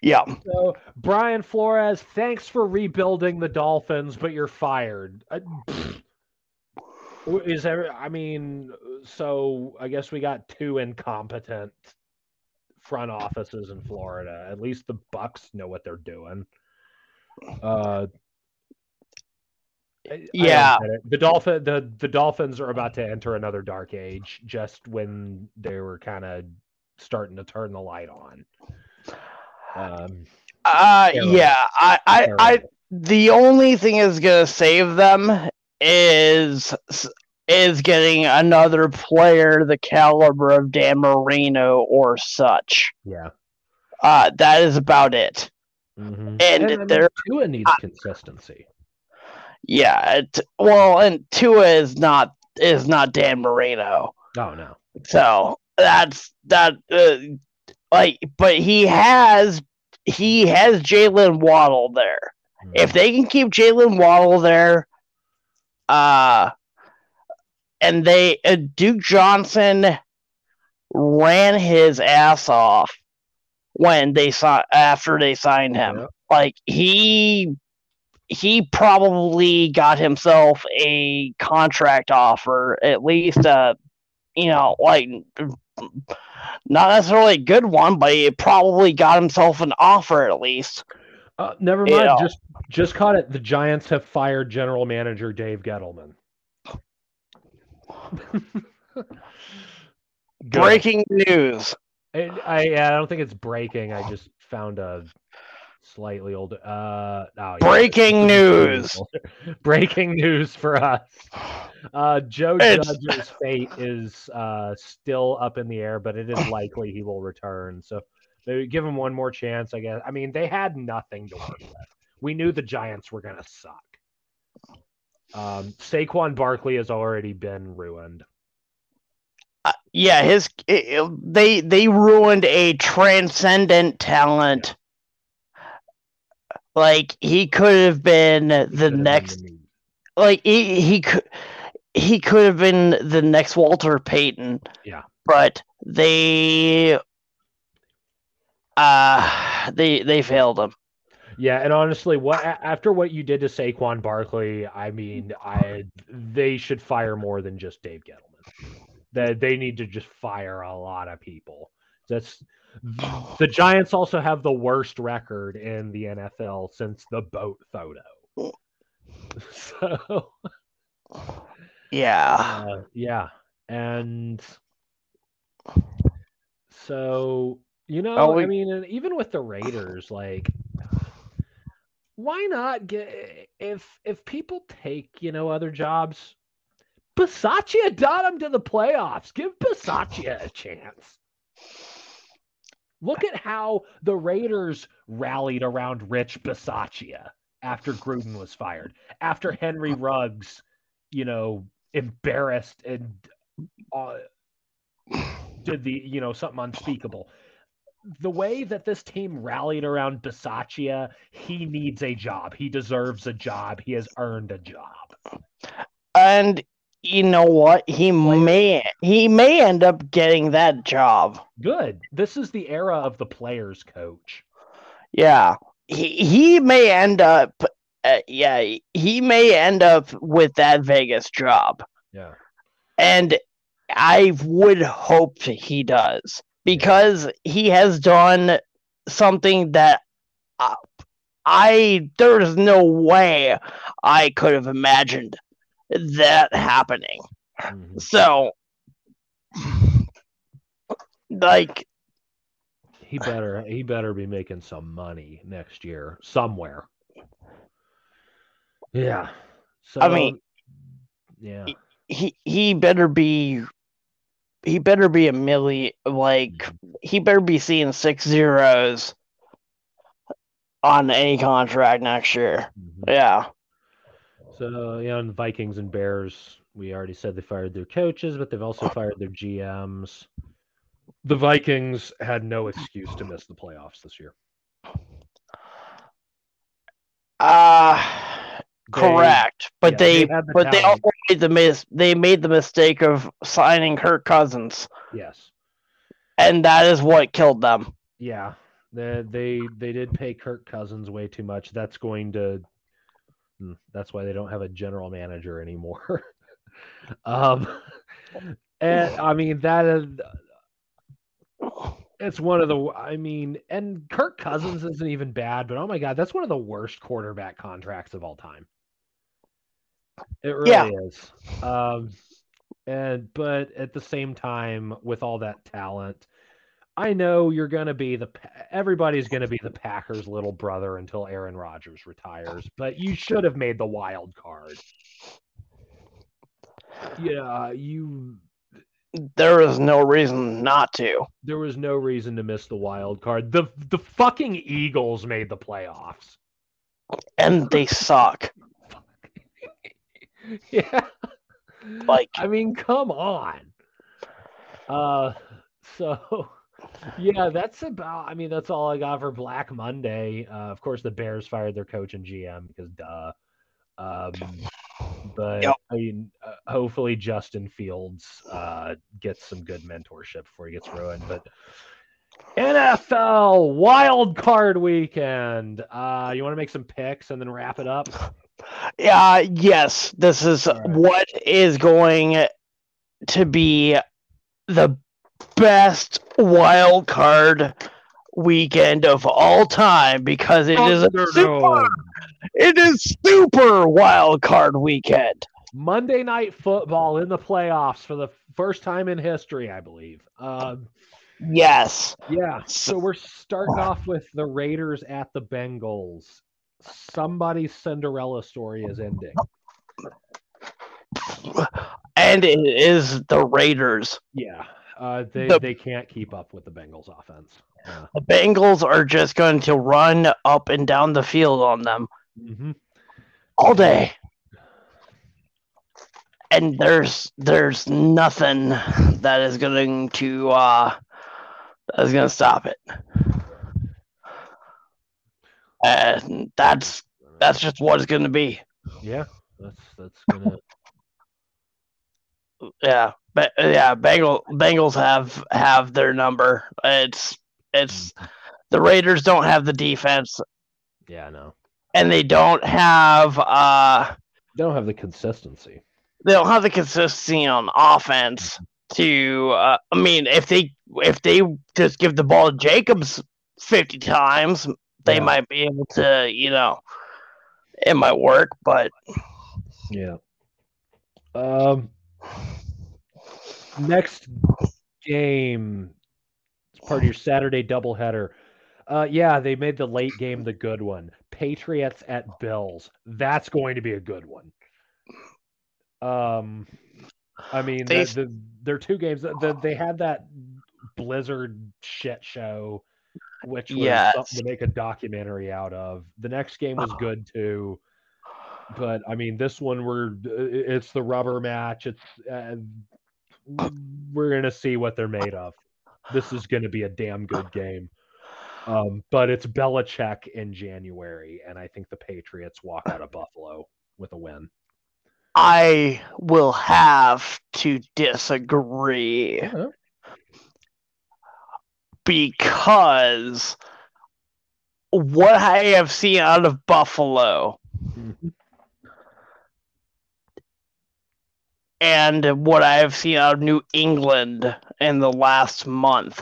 yeah. So Brian Flores, thanks for rebuilding the Dolphins, but you're fired. Is there? I mean, so I guess we got two incompetent front offices in Florida. At least the Bucks know what they're doing. Uh, yeah, the dolphin the the Dolphins are about to enter another dark age. Just when they were kind of starting to turn the light on. Um, uh, yeah, I, I, I, the only thing is gonna save them is is getting another player the caliber of Dan Marino or such. Yeah. Uh, that is about it. Mm-hmm. And, and there Tua needs uh, consistency. Yeah, it, well, and Tua is not is not Dan Marino. Oh no. So that's that. Uh, like, but he has he has Jaylen Waddle there. Mm-hmm. If they can keep Jaylen Waddle there, uh, and they uh, Duke Johnson ran his ass off when they saw after they signed him. Like he he probably got himself a contract offer, at least uh you know, like not necessarily a good one, but he probably got himself an offer at least. Uh, never mind. You know. Just just caught it. The Giants have fired general manager Dave Gettleman. breaking news. I, I, I don't think it's breaking. I just found a slightly old. Uh, oh, breaking yeah. news. breaking news for us. Uh, Joe it's... Judge's fate is uh, still up in the air, but it is likely he will return. So they give him one more chance. I guess. I mean, they had nothing to work with. We knew the Giants were going to suck. Um, Saquon Barkley has already been ruined. Uh, yeah, his it, they they ruined a transcendent talent. Like he could have been the next. Been like he he could he could have been the next Walter Payton. Yeah. But they uh they they failed him. Yeah, and honestly, what after what you did to Saquon Barkley, I mean, I they should fire more than just Dave Gettleman. That they need to just fire a lot of people. That's the Giants also have the worst record in the NFL since the boat photo. So yeah. Uh, yeah. And so, you know, oh, we... I mean, even with the Raiders, like, why not get if if people take you know other jobs? Bisaccia got them to the playoffs. Give Bisaccia a chance. Look at how the Raiders rallied around Rich Bisaccia after Gruden was fired, after Henry Ruggs, you know, embarrassed and uh, did the you know something unspeakable. The way that this team rallied around Bisaccia, he needs a job. He deserves a job. He has earned a job. And you know what? He may he may end up getting that job. Good. This is the era of the players coach. Yeah. He he may end up uh, yeah, he may end up with that Vegas job. Yeah. And I would hope he does because he has done something that I, I there's no way I could have imagined that happening. Mm-hmm. So like he better he better be making some money next year somewhere. Yeah. So I mean, yeah. He he better be he better be a million like mm-hmm. he better be seeing six zeros on any contract next year. Mm-hmm. Yeah. So yeah, and Vikings and Bears, we already said they fired their coaches, but they've also fired their GMs. The Vikings had no excuse to miss the playoffs this year. Uh Correct, but yeah, they, they the but talent. they also made the mis- they made the mistake of signing Kirk Cousins. Yes, and that is what killed them. Yeah, they they they did pay Kirk Cousins way too much. That's going to hmm, that's why they don't have a general manager anymore. Um, and I mean that is it's one of the I mean, and Kirk Cousins isn't even bad, but oh my god, that's one of the worst quarterback contracts of all time. It really Yeah. is. Um and but at the same time with all that talent, I know you're going to be the everybody's going to be the Packers little brother until Aaron Rodgers retires, but you should have made the wild card. Yeah, you There is no reason not to. there was no reason to miss the wild card. The the fucking Eagles made the playoffs. And they suck. yeah. Like I mean, come on. Uh so yeah, that's about I mean, that's all I got for Black Monday. Uh, of course the Bears fired their coach and GM because duh. Um but Yep. I mean, uh, hopefully Justin Fields uh, gets some good mentorship before he gets ruined. But NFL wild card weekend. Uh, you want to make some picks and then wrap it up? Yeah, yes, this is right. what is going to be the best wild card weekend of all time because it is a super, it is super wild card weekend. Monday night football in the playoffs for the first time in history, I believe. Um, Yes. yeah, so we're starting off with the Raiders at the Bengals. Somebody's Cinderella story is ending. And it is the Raiders. Yeah, uh, they The- they can't keep up with the Bengals offense. The Bengals are just going to run up and down the field on them hmm all day. And there's there's nothing that is going to uh that is going to stop it. And that's that's just what it's going to be. Yeah, that's that's gonna. Yeah. But yeah, Bengal Bengals have have their number. It's it's the Raiders don't have the defense Yeah, no, and they don't have uh they don't have the consistency. they don't have the consistency on offense to uh, I mean if they if they just give the ball to Jacobs 50 times they Yeah. might be able to you know it might work but Yeah. Um. Next game, it's part of your Saturday doubleheader. Uh, yeah, they made the late game the good one. Patriots at Bills. That's going to be a good one. Um, I mean, They- the, the, their two games. The, they had that Blizzard shit show, which was Yes. something to make a documentary out of. The next game was good too, but I mean, this one we're it's the rubber match. It's uh, Uh, we're gonna see what they're made of. This is gonna be a damn good game. Um, but it's Belichick in January, and I think the Patriots walk out of Buffalo with a win. I will have to disagree uh-huh. because what I have seen out of Buffalo mm-hmm. And what I have seen out of New England in the last month,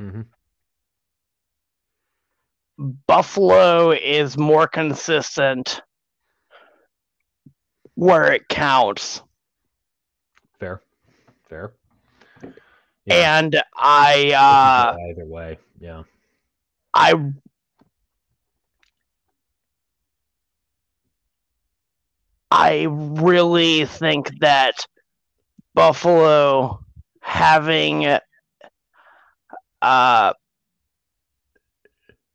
Mm-hmm. Buffalo is more consistent where it counts. Fair, fair. And I uh either way, yeah. I I really think that Buffalo having uh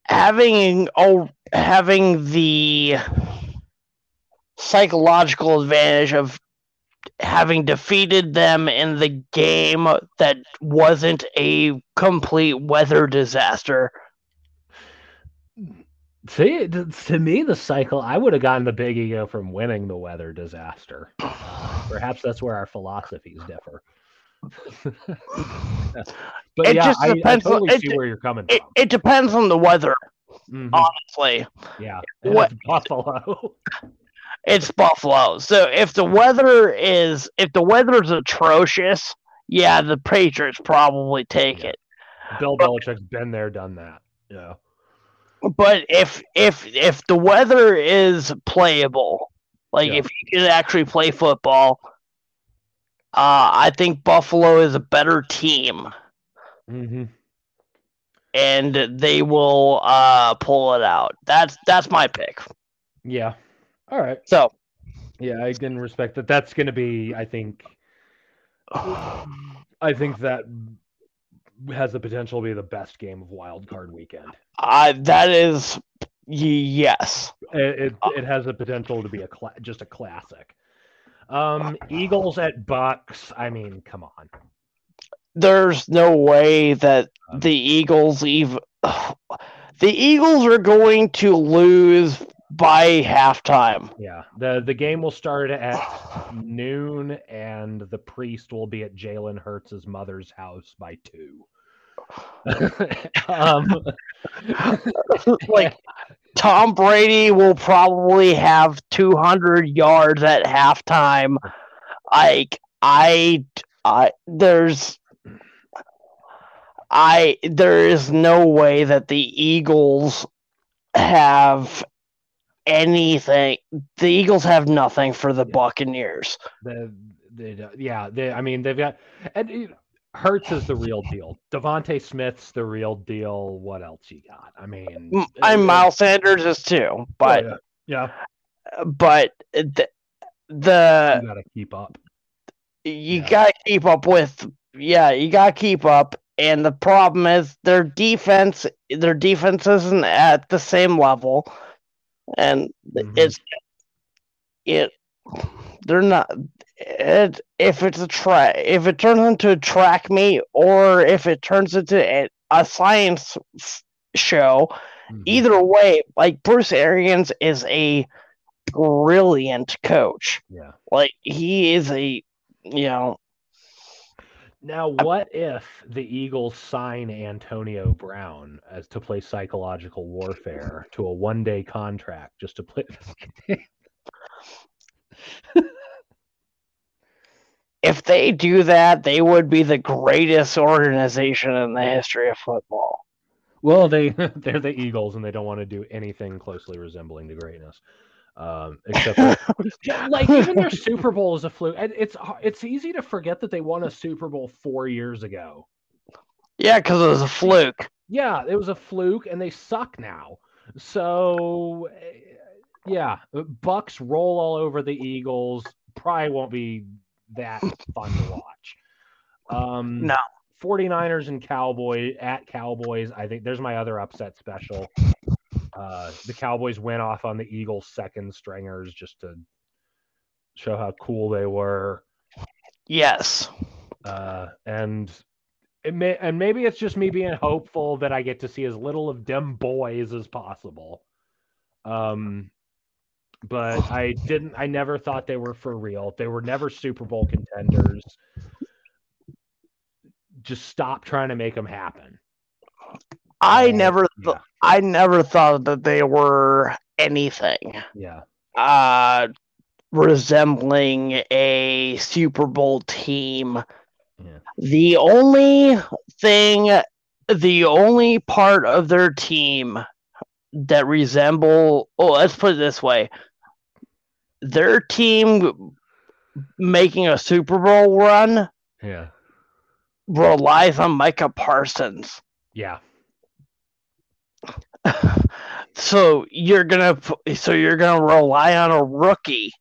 having oh having the psychological advantage of having defeated them in the game that wasn't a complete weather disaster. See, to me, the cycle, I would have gotten the big ego from winning the weather disaster. Perhaps that's where our philosophies differ. but It yeah, just I, I depends on- totally it- see where you're coming It, from. it depends on the weather, Mhm, honestly. yeah, what- it's Buffalo. it's Buffalo. So if the weather is if the weather's atrocious, yeah, the Patriots probably take Yeah. it. Bill Belichick's been there, done that. Yeah. But if if if the weather is playable, like Yeah. if you can actually play football, uh, I think Buffalo is a better team, Mm-hmm. and they will uh, pull it out. That's that's my pick. Yeah. All right. So Yeah, I didn't respect that. That's going to be, I think, I think that has the potential to be the best game of Wild Card Weekend. uh, that is yes. It it, it has the potential to be a cla- just a classic. Um, Eagles at Bucks. I mean, come on. There's no way that Um, the Eagles even the Eagles are going to lose by halftime. Yeah, the the game will start at noon, and the priest will be at Jalen Hurts' mother's house by two. um, like Tom Brady will probably have 200 yards at halftime. Like I, I there's, I there is no way that the Eagles have anything. The Eagles have nothing for the Yeah. Buccaneers. the, the yeah, they, I mean they've got and you know, Hurts is the real deal. DeVonta Smith's the real deal. What else you got? I mean, M- it- And it- Miles Sanders is too, oh, but yeah, yeah, but the the you gotta keep up. you Yeah. gotta keep up with yeah you gotta keep up and the problem is their defense their defense isn't at the same level and Mhm. it's it they're not it if it's a track if it turns into a track meet or if it turns into a, a science f- show Mhm. either way like bruce arians is a brilliant coach Yeah. like he is a you know Now, what if the Eagles sign Antonio Brown as to play psychological warfare to a one-day contract just to play? this game? if they do that, they would be the greatest organization in the history of football. Well, they they're the Eagles and they don't want to do anything closely resembling to greatness, um, except for, like even their Super Bowl is a fluke. And it's it's easy to forget that they won a Super Bowl four years ago. Yeah, because it was a fluke. Yeah, it was a fluke, and they suck now. So, eh, yeah, Bucks roll all over the Eagles. Probably won't be that fun to watch. Um, No. 49ers and Cowboy at Cowboys. I think there's my other upset special. Uh, the Cowboys went off on the Eagles' second stringers just to show how cool they were. Yes. Uh, and it may, and maybe it's just me being hopeful that I get to see as little of them boys as possible. Um, but I didn't. I never thought they were for real. They were never Super Bowl contenders. Just stop trying to make them happen. I never th- yeah. I never thought that they were anything Yeah, uh resembling a Super Bowl team. Yeah. The only thing the only part of their team that resemble oh let's put it this way their team making a Super Bowl run yeah, relies on Micah Parsons. yeah. so you're gonna so you're gonna rely on a rookie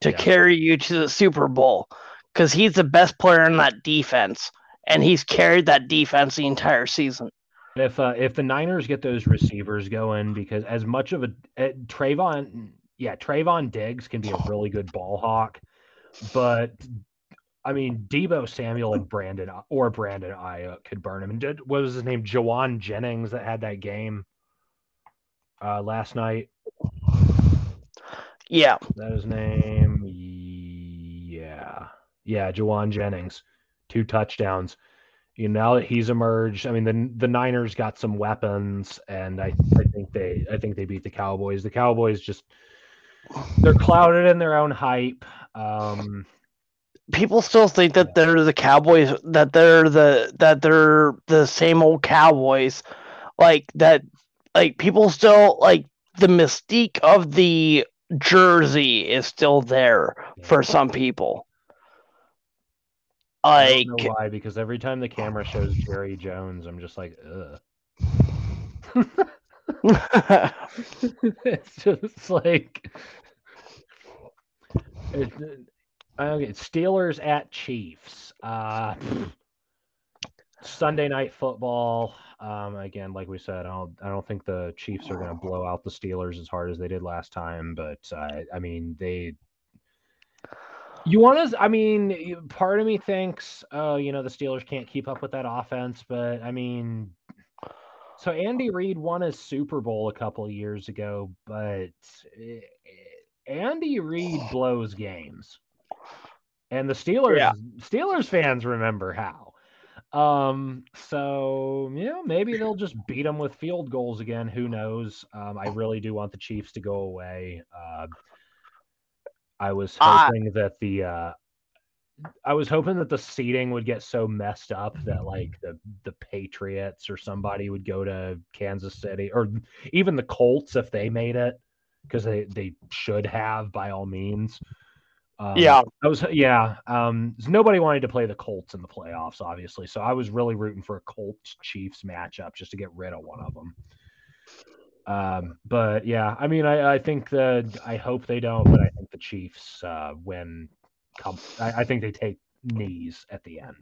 to Yeah. carry you to the Super Bowl because he's the best player in that defense, and he's carried that defense the entire season. If uh, if the Niners get those receivers going, because as much of a uh, Trevon, yeah, Trevon Diggs can be a really good ball hawk, but I mean Deebo Samuel and Brandon or Brandon Aiyuk could burn him. And did, what was his name? Jauan Jennings that had that game uh, last night. Yeah, Is that his name? Yeah, yeah, Jauan Jennings, two touchdowns. you know, now that he's emerged, I mean the the Niners got some weapons, and I I think they I think they beat the Cowboys. The Cowboys just they're clouded in their own hype. Um, People still think that they're the Cowboys, that they're the that they're the same old Cowboys, like that. Like people still like the mystique of the jersey is still there for some people. I Like don't know why because every time the camera shows Jerry Jones, I'm just like, ugh. it's just like it, okay, Steelers at Chiefs. Uh, Sunday night football. Um, again, like we said, I don't, I don't think the Chiefs are going to blow out the Steelers as hard as they did last time. But uh, I mean, they. You want to? I mean, part of me thinks, oh, you know, the Steelers can't keep up with that offense. But I mean, so Andy Reid won his Super Bowl a couple years ago, but eh, Andy Reid blows games, and the Steelers Yeah. Steelers fans remember how. Um, so you know, maybe they'll just beat them with field goals again. Who knows? Um, I really do want the Chiefs to go away. Uh, I was I- hoping that the uh, I was hoping that the seating would get so messed up that like the the Patriots or somebody would go to Kansas City or even the Colts if they made it because they they should have by all means. Um, yeah, I was yeah. Um, nobody wanted to play the Colts in the playoffs, obviously. So I was really rooting for a Colts Chiefs matchup just to get rid of one of them. Um, but yeah, I mean, I, I think the I hope they don't, but I think the Chiefs uh, win. Com- I, I think they take knees at the end.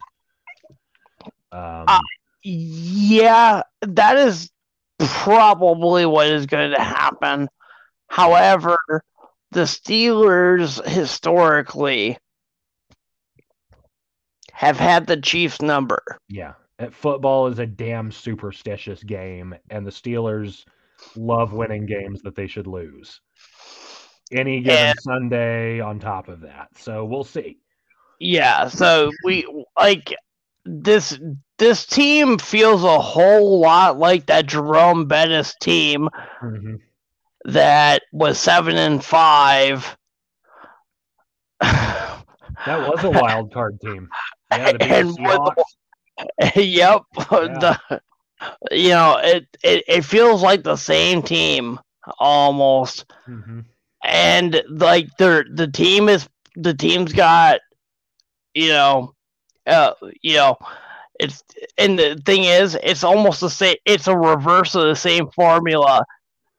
Um, Uh, yeah, that is probably what is going to happen. However, the Steelers historically have had the Chiefs number. yeah, Uh, football is a damn superstitious game, and the Steelers love winning games that they should lose. Any given And- Sunday on top of that, so we'll see. Yeah, so we like this this team feels a whole lot like that Jerome Bettis team Mhm. That was 7 and 5. That was a wild card team. Yeah, the And with- yep. Yeah. The, you know, it, it it feels like the same team almost. Mhm. And like the the team is the team's got you know uh you know it's and the thing is it's almost the same it's a reverse of the same formula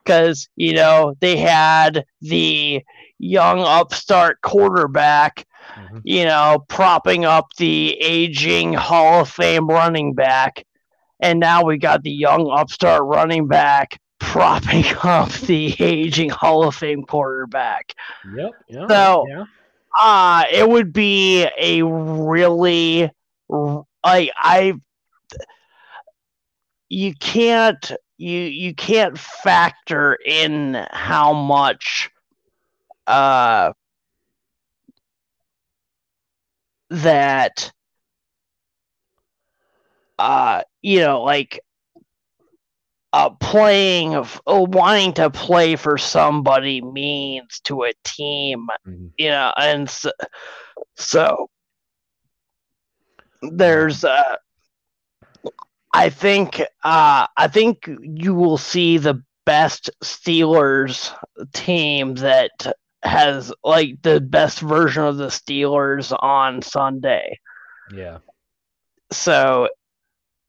because you know they had the young upstart quarterback Mhm. you know, propping up the aging Hall of Fame running back. And now we got the young upstart running back propping up the aging Hall of Fame quarterback. Yep. Yeah. So- yeah. Uh, it would be a really like I you can't you you can't factor in how much uh that uh you know like uh playing of uh, wanting to play for somebody means to a team Mhm. you know and so, so there's uh i think uh i think you will see the best steelers team that has like the best version of the steelers on sunday Yeah. so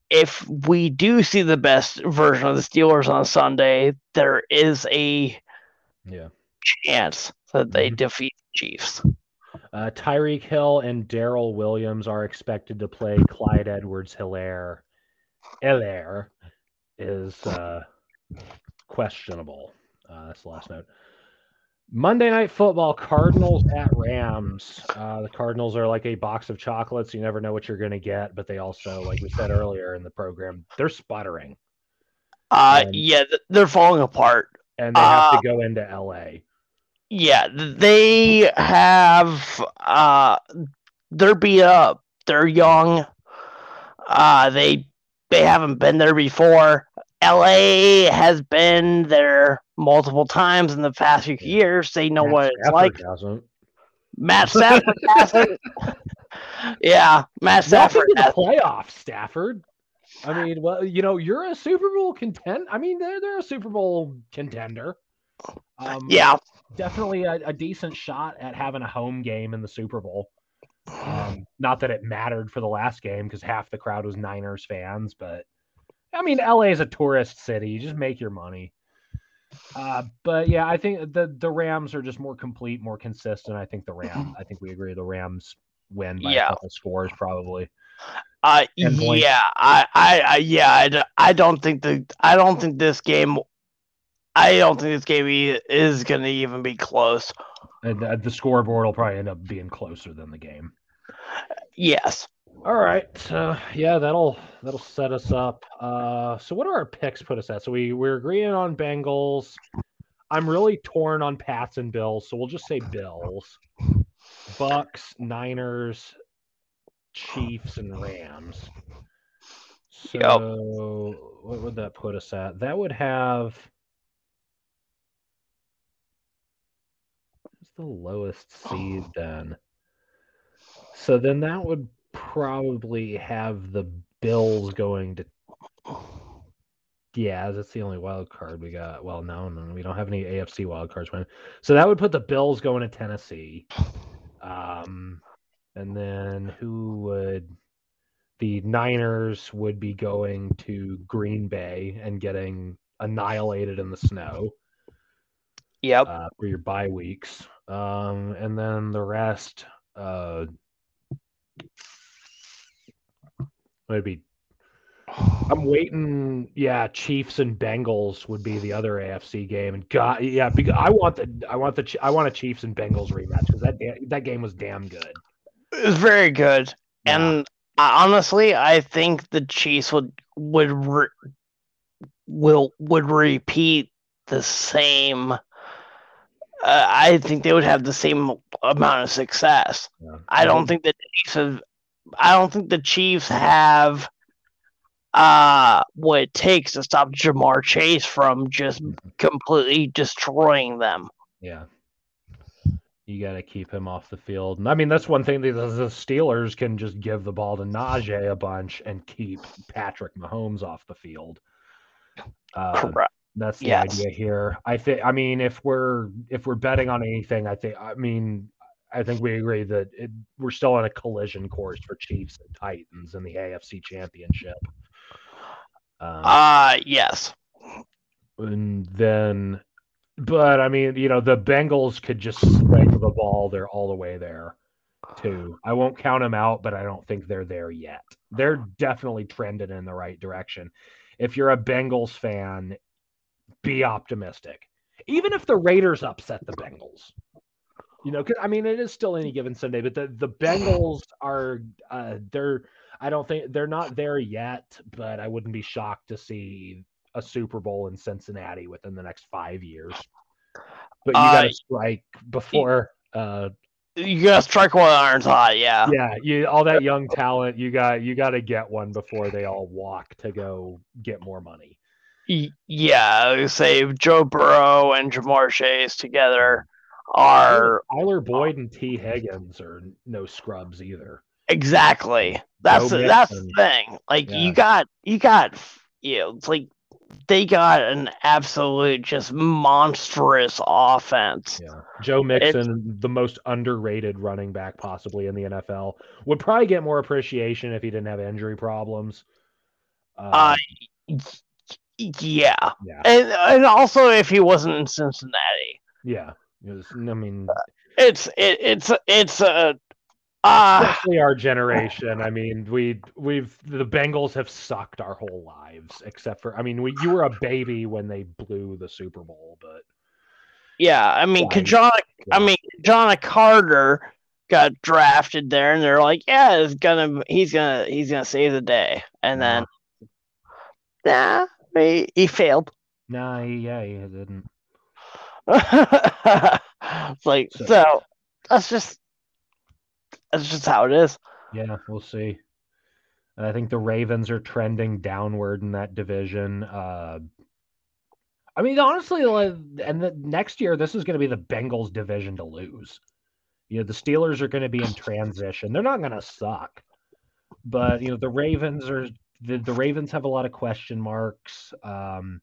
if we do see the best version of the steelers on sunday there is a Yeah. chance that they Mhm. defeat the chiefs Uh, Tyreek Hill and Darrel Williams are expected to play. Clyde Edwards Helaire. Helaire is uh, questionable. Uh, that's the last note. Monday Night Football, Cardinals at Rams. Uh, the Cardinals are like a box of chocolates. You never know what you're going to get, but they also, like we said earlier in the program, they're sputtering uh And- yeah they're falling apart and they have Uh, to go into LA. Yeah, they have uh they're beat up. They're young. Uh, they they haven't been there before. LA has been there multiple times in the past few years. They know Matt what it's Stafford like. hasn't. Matt Stafford hasn't. Yeah, Matt Welcome Stafford to the has. playoffs, Stafford. I mean, well, you know, you're a Super Bowl contend. I mean, they're they're a Super Bowl contender. Um, Yeah, definitely a, a decent shot at having a home game in the Super Bowl. Um, not that it mattered for the last game because half the crowd was Niners fans, but I mean, LA is a tourist city. You just make your money. Uh, but yeah, I think the the Rams are just more complete, more consistent. I think the Rams. I think we agree the Rams win by Yeah. a couple scores probably. uh, yeah, I, I, I, yeah, I, d- I don't think the, I don't think this game, I don't think this game e- is gonna even be close. And the, the scoreboard will probably end up being closer than the game. Yes. All right. So yeah, that'll that'll set us up. Uh so what do our picks put us at? So we we're agreeing on Bengals. I'm really torn on Pats and Bills, so we'll just say Bills. Bucks, Niners, Chiefs, and Rams. So Yep. what would that put us at? That would have what's the lowest seed then? So then that would probably have the Bills going to yeah, that's the only wild card we got. Well, no, no, we don't have any AFC wild cards. So that would put the Bills going to Tennessee. Um, and then who would the Niners would be going to Green Bay and getting annihilated in the snow Yep. uh, for your bye weeks. Um, and then the rest uh, would be. I'm waiting. Yeah, Chiefs and Bengals would be the other AFC game, and God, yeah, because I want the I want the I want a Chiefs and Bengals rematch because that that game was damn good. It was very good, Yeah. and I, honestly, I think the Chiefs would would re- will would repeat the same. Uh, I think they would have the same amount of success. Yeah. I don't think the Chiefs have. I don't think the Chiefs have uh what it takes to stop Ja'Marr Chase from just completely destroying them. Yeah. You got to keep him off the field. And I mean, that's one thing that the the Steelers can just give the ball to Najee a bunch and keep Patrick Mahomes off the field. Uh, Correct. that's the Yes. idea here. I think. I mean, if we're if we're betting on anything, I think. I mean, I think we agree that it, we're still on a collision course for Chiefs and Titans in the AFC Championship. Um, Uh yes. and then but i mean you know the bengals could just spike the ball they're all the way there too. I won't count them out but i don't think they're there yet. They're definitely trending in the right direction. If you're a bengals fan be optimistic. Even if the raiders upset the bengals you know 'cause, i mean it is still any given sunday but the, the bengals are uh they're i don't think they're not there yet but i wouldn't be shocked to see a Super Bowl in Cincinnati within the next five years. But you got Uh, to strike before. Uh, You gotta strike while the iron's hot, yeah. yeah, you all that young talent. You got you got to get one before they all walk to go get more money. Yeah, save Joe Burrow and Ja'Marr Chase together are Tyler Boyd and Tee Higgins are no scrubs either. exactly. That's Joe the, that's the thing. Like Yeah. you got you got you know, it's like they got an absolute just monstrous offense. Yeah, Joe Mixon, the most underrated running back possibly in the NFL, would probably get more appreciation if he didn't have injury problems. Uh, yeah, yeah, and and also if he wasn't in Cincinnati, yeah. I mean, it's it, it's it's a uh, especially our generation. I mean, we we've the Bengals have sucked our whole lives, except for I mean, we, you were a baby when they blew the Super Bowl, but yeah. I mean? Ki-Jana, I mean, Ki-Jana Carter got drafted there, and they're like, yeah, it's gonna he's gonna he's gonna save the day, and then nah, he, he failed. nah, yeah, he didn't. It's like So- so that's just that's just how it is. Yeah, we'll see. And I think the Ravens are trending downward in that division. Uh, I mean, honestly, and the next year, this is going to be the Bengals division to lose. You know, the Steelers are going to be in transition. They're not going to suck, but you know, the Ravens are the, the Ravens have a lot of question marks. Um,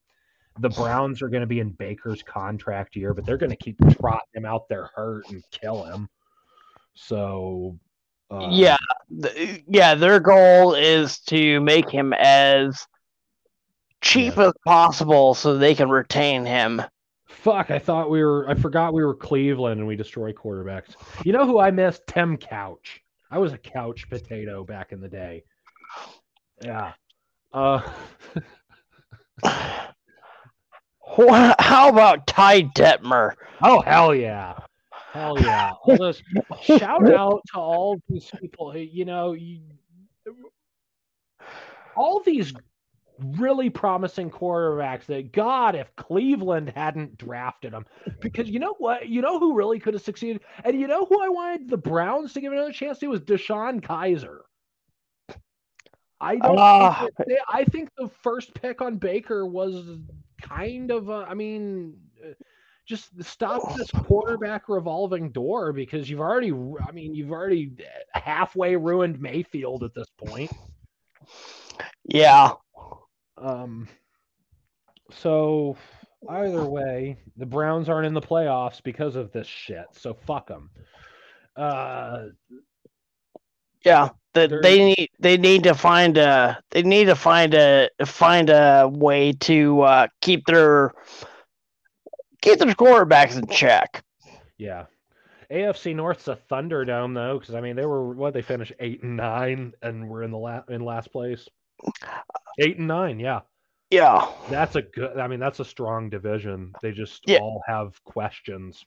the Browns are going to be in Baker's contract year, but they're going to keep trotting him out there hurt and kill him. So, uh, yeah, yeah, their goal is to make him as cheap yeah. as possible so they can retain him. Fuck, I thought we were I forgot we were Cleveland and we destroy quarterbacks. You know who I missed? Tim Couch. I was a couch potato back in the day. Yeah. Uh How about Ty Detmer? Oh hell yeah. Hell yeah. shout out to all these people. You know, you, all these really promising quarterbacks that God, if Cleveland hadn't drafted them, because you know what, you know who really could have succeeded, and you know who I wanted the Browns to give another chance to was DeShone Kizer. I don't. Uh, think I think the first pick on Baker was kind of. A, I mean, just stop this quarterback revolving door because you've already. I mean, you've already halfway ruined Mayfield at this point. Yeah, um, so either way, the Browns aren't in the playoffs because of this shit. So fuck them. Uh, yeah, that they need they need to find a they need to find a find a way to uh, keep their keep their quarterbacks in check. Yeah. AFC North's a Thunderdome though, because I mean they were what they finished eight and nine, and we're in the last in last place. Eight and nine, yeah. Yeah. That's a good I mean, that's a strong division. They just yeah. all have questions.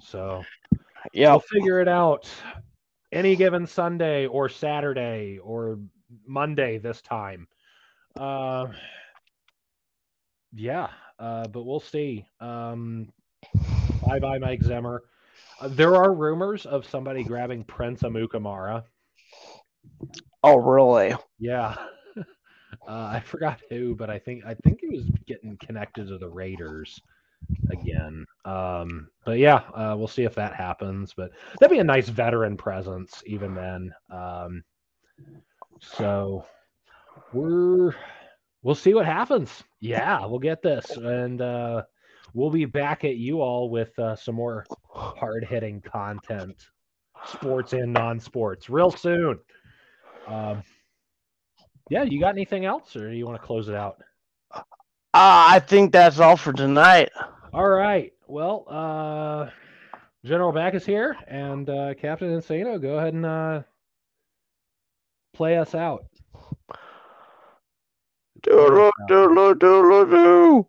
So yeah, we'll figure it out. Any given Sunday or Saturday or Monday this time. Uh yeah, uh, but we'll see. Um bye bye Mike Zimmer. Uh, there are rumors of somebody grabbing Prince Amukamara. Oh, really? Yeah. Uh, I forgot who, but I think I think he was getting connected to the Raiders again. Um, but yeah, uh, we'll see if that happens. But that'd be a nice veteran presence even then. Um, so we're we'll see what happens. Yeah, we'll get this, and uh, we'll be back at you all with uh, some more hard hitting content, sports and non sports, real soon. Um, yeah, you got anything else, or you want to close it out? Uh, I think that's all for tonight. All right. Well, uh, General Back is here, and uh, Captain Insano, go ahead and uh, play us out. Do, do, do, do, do.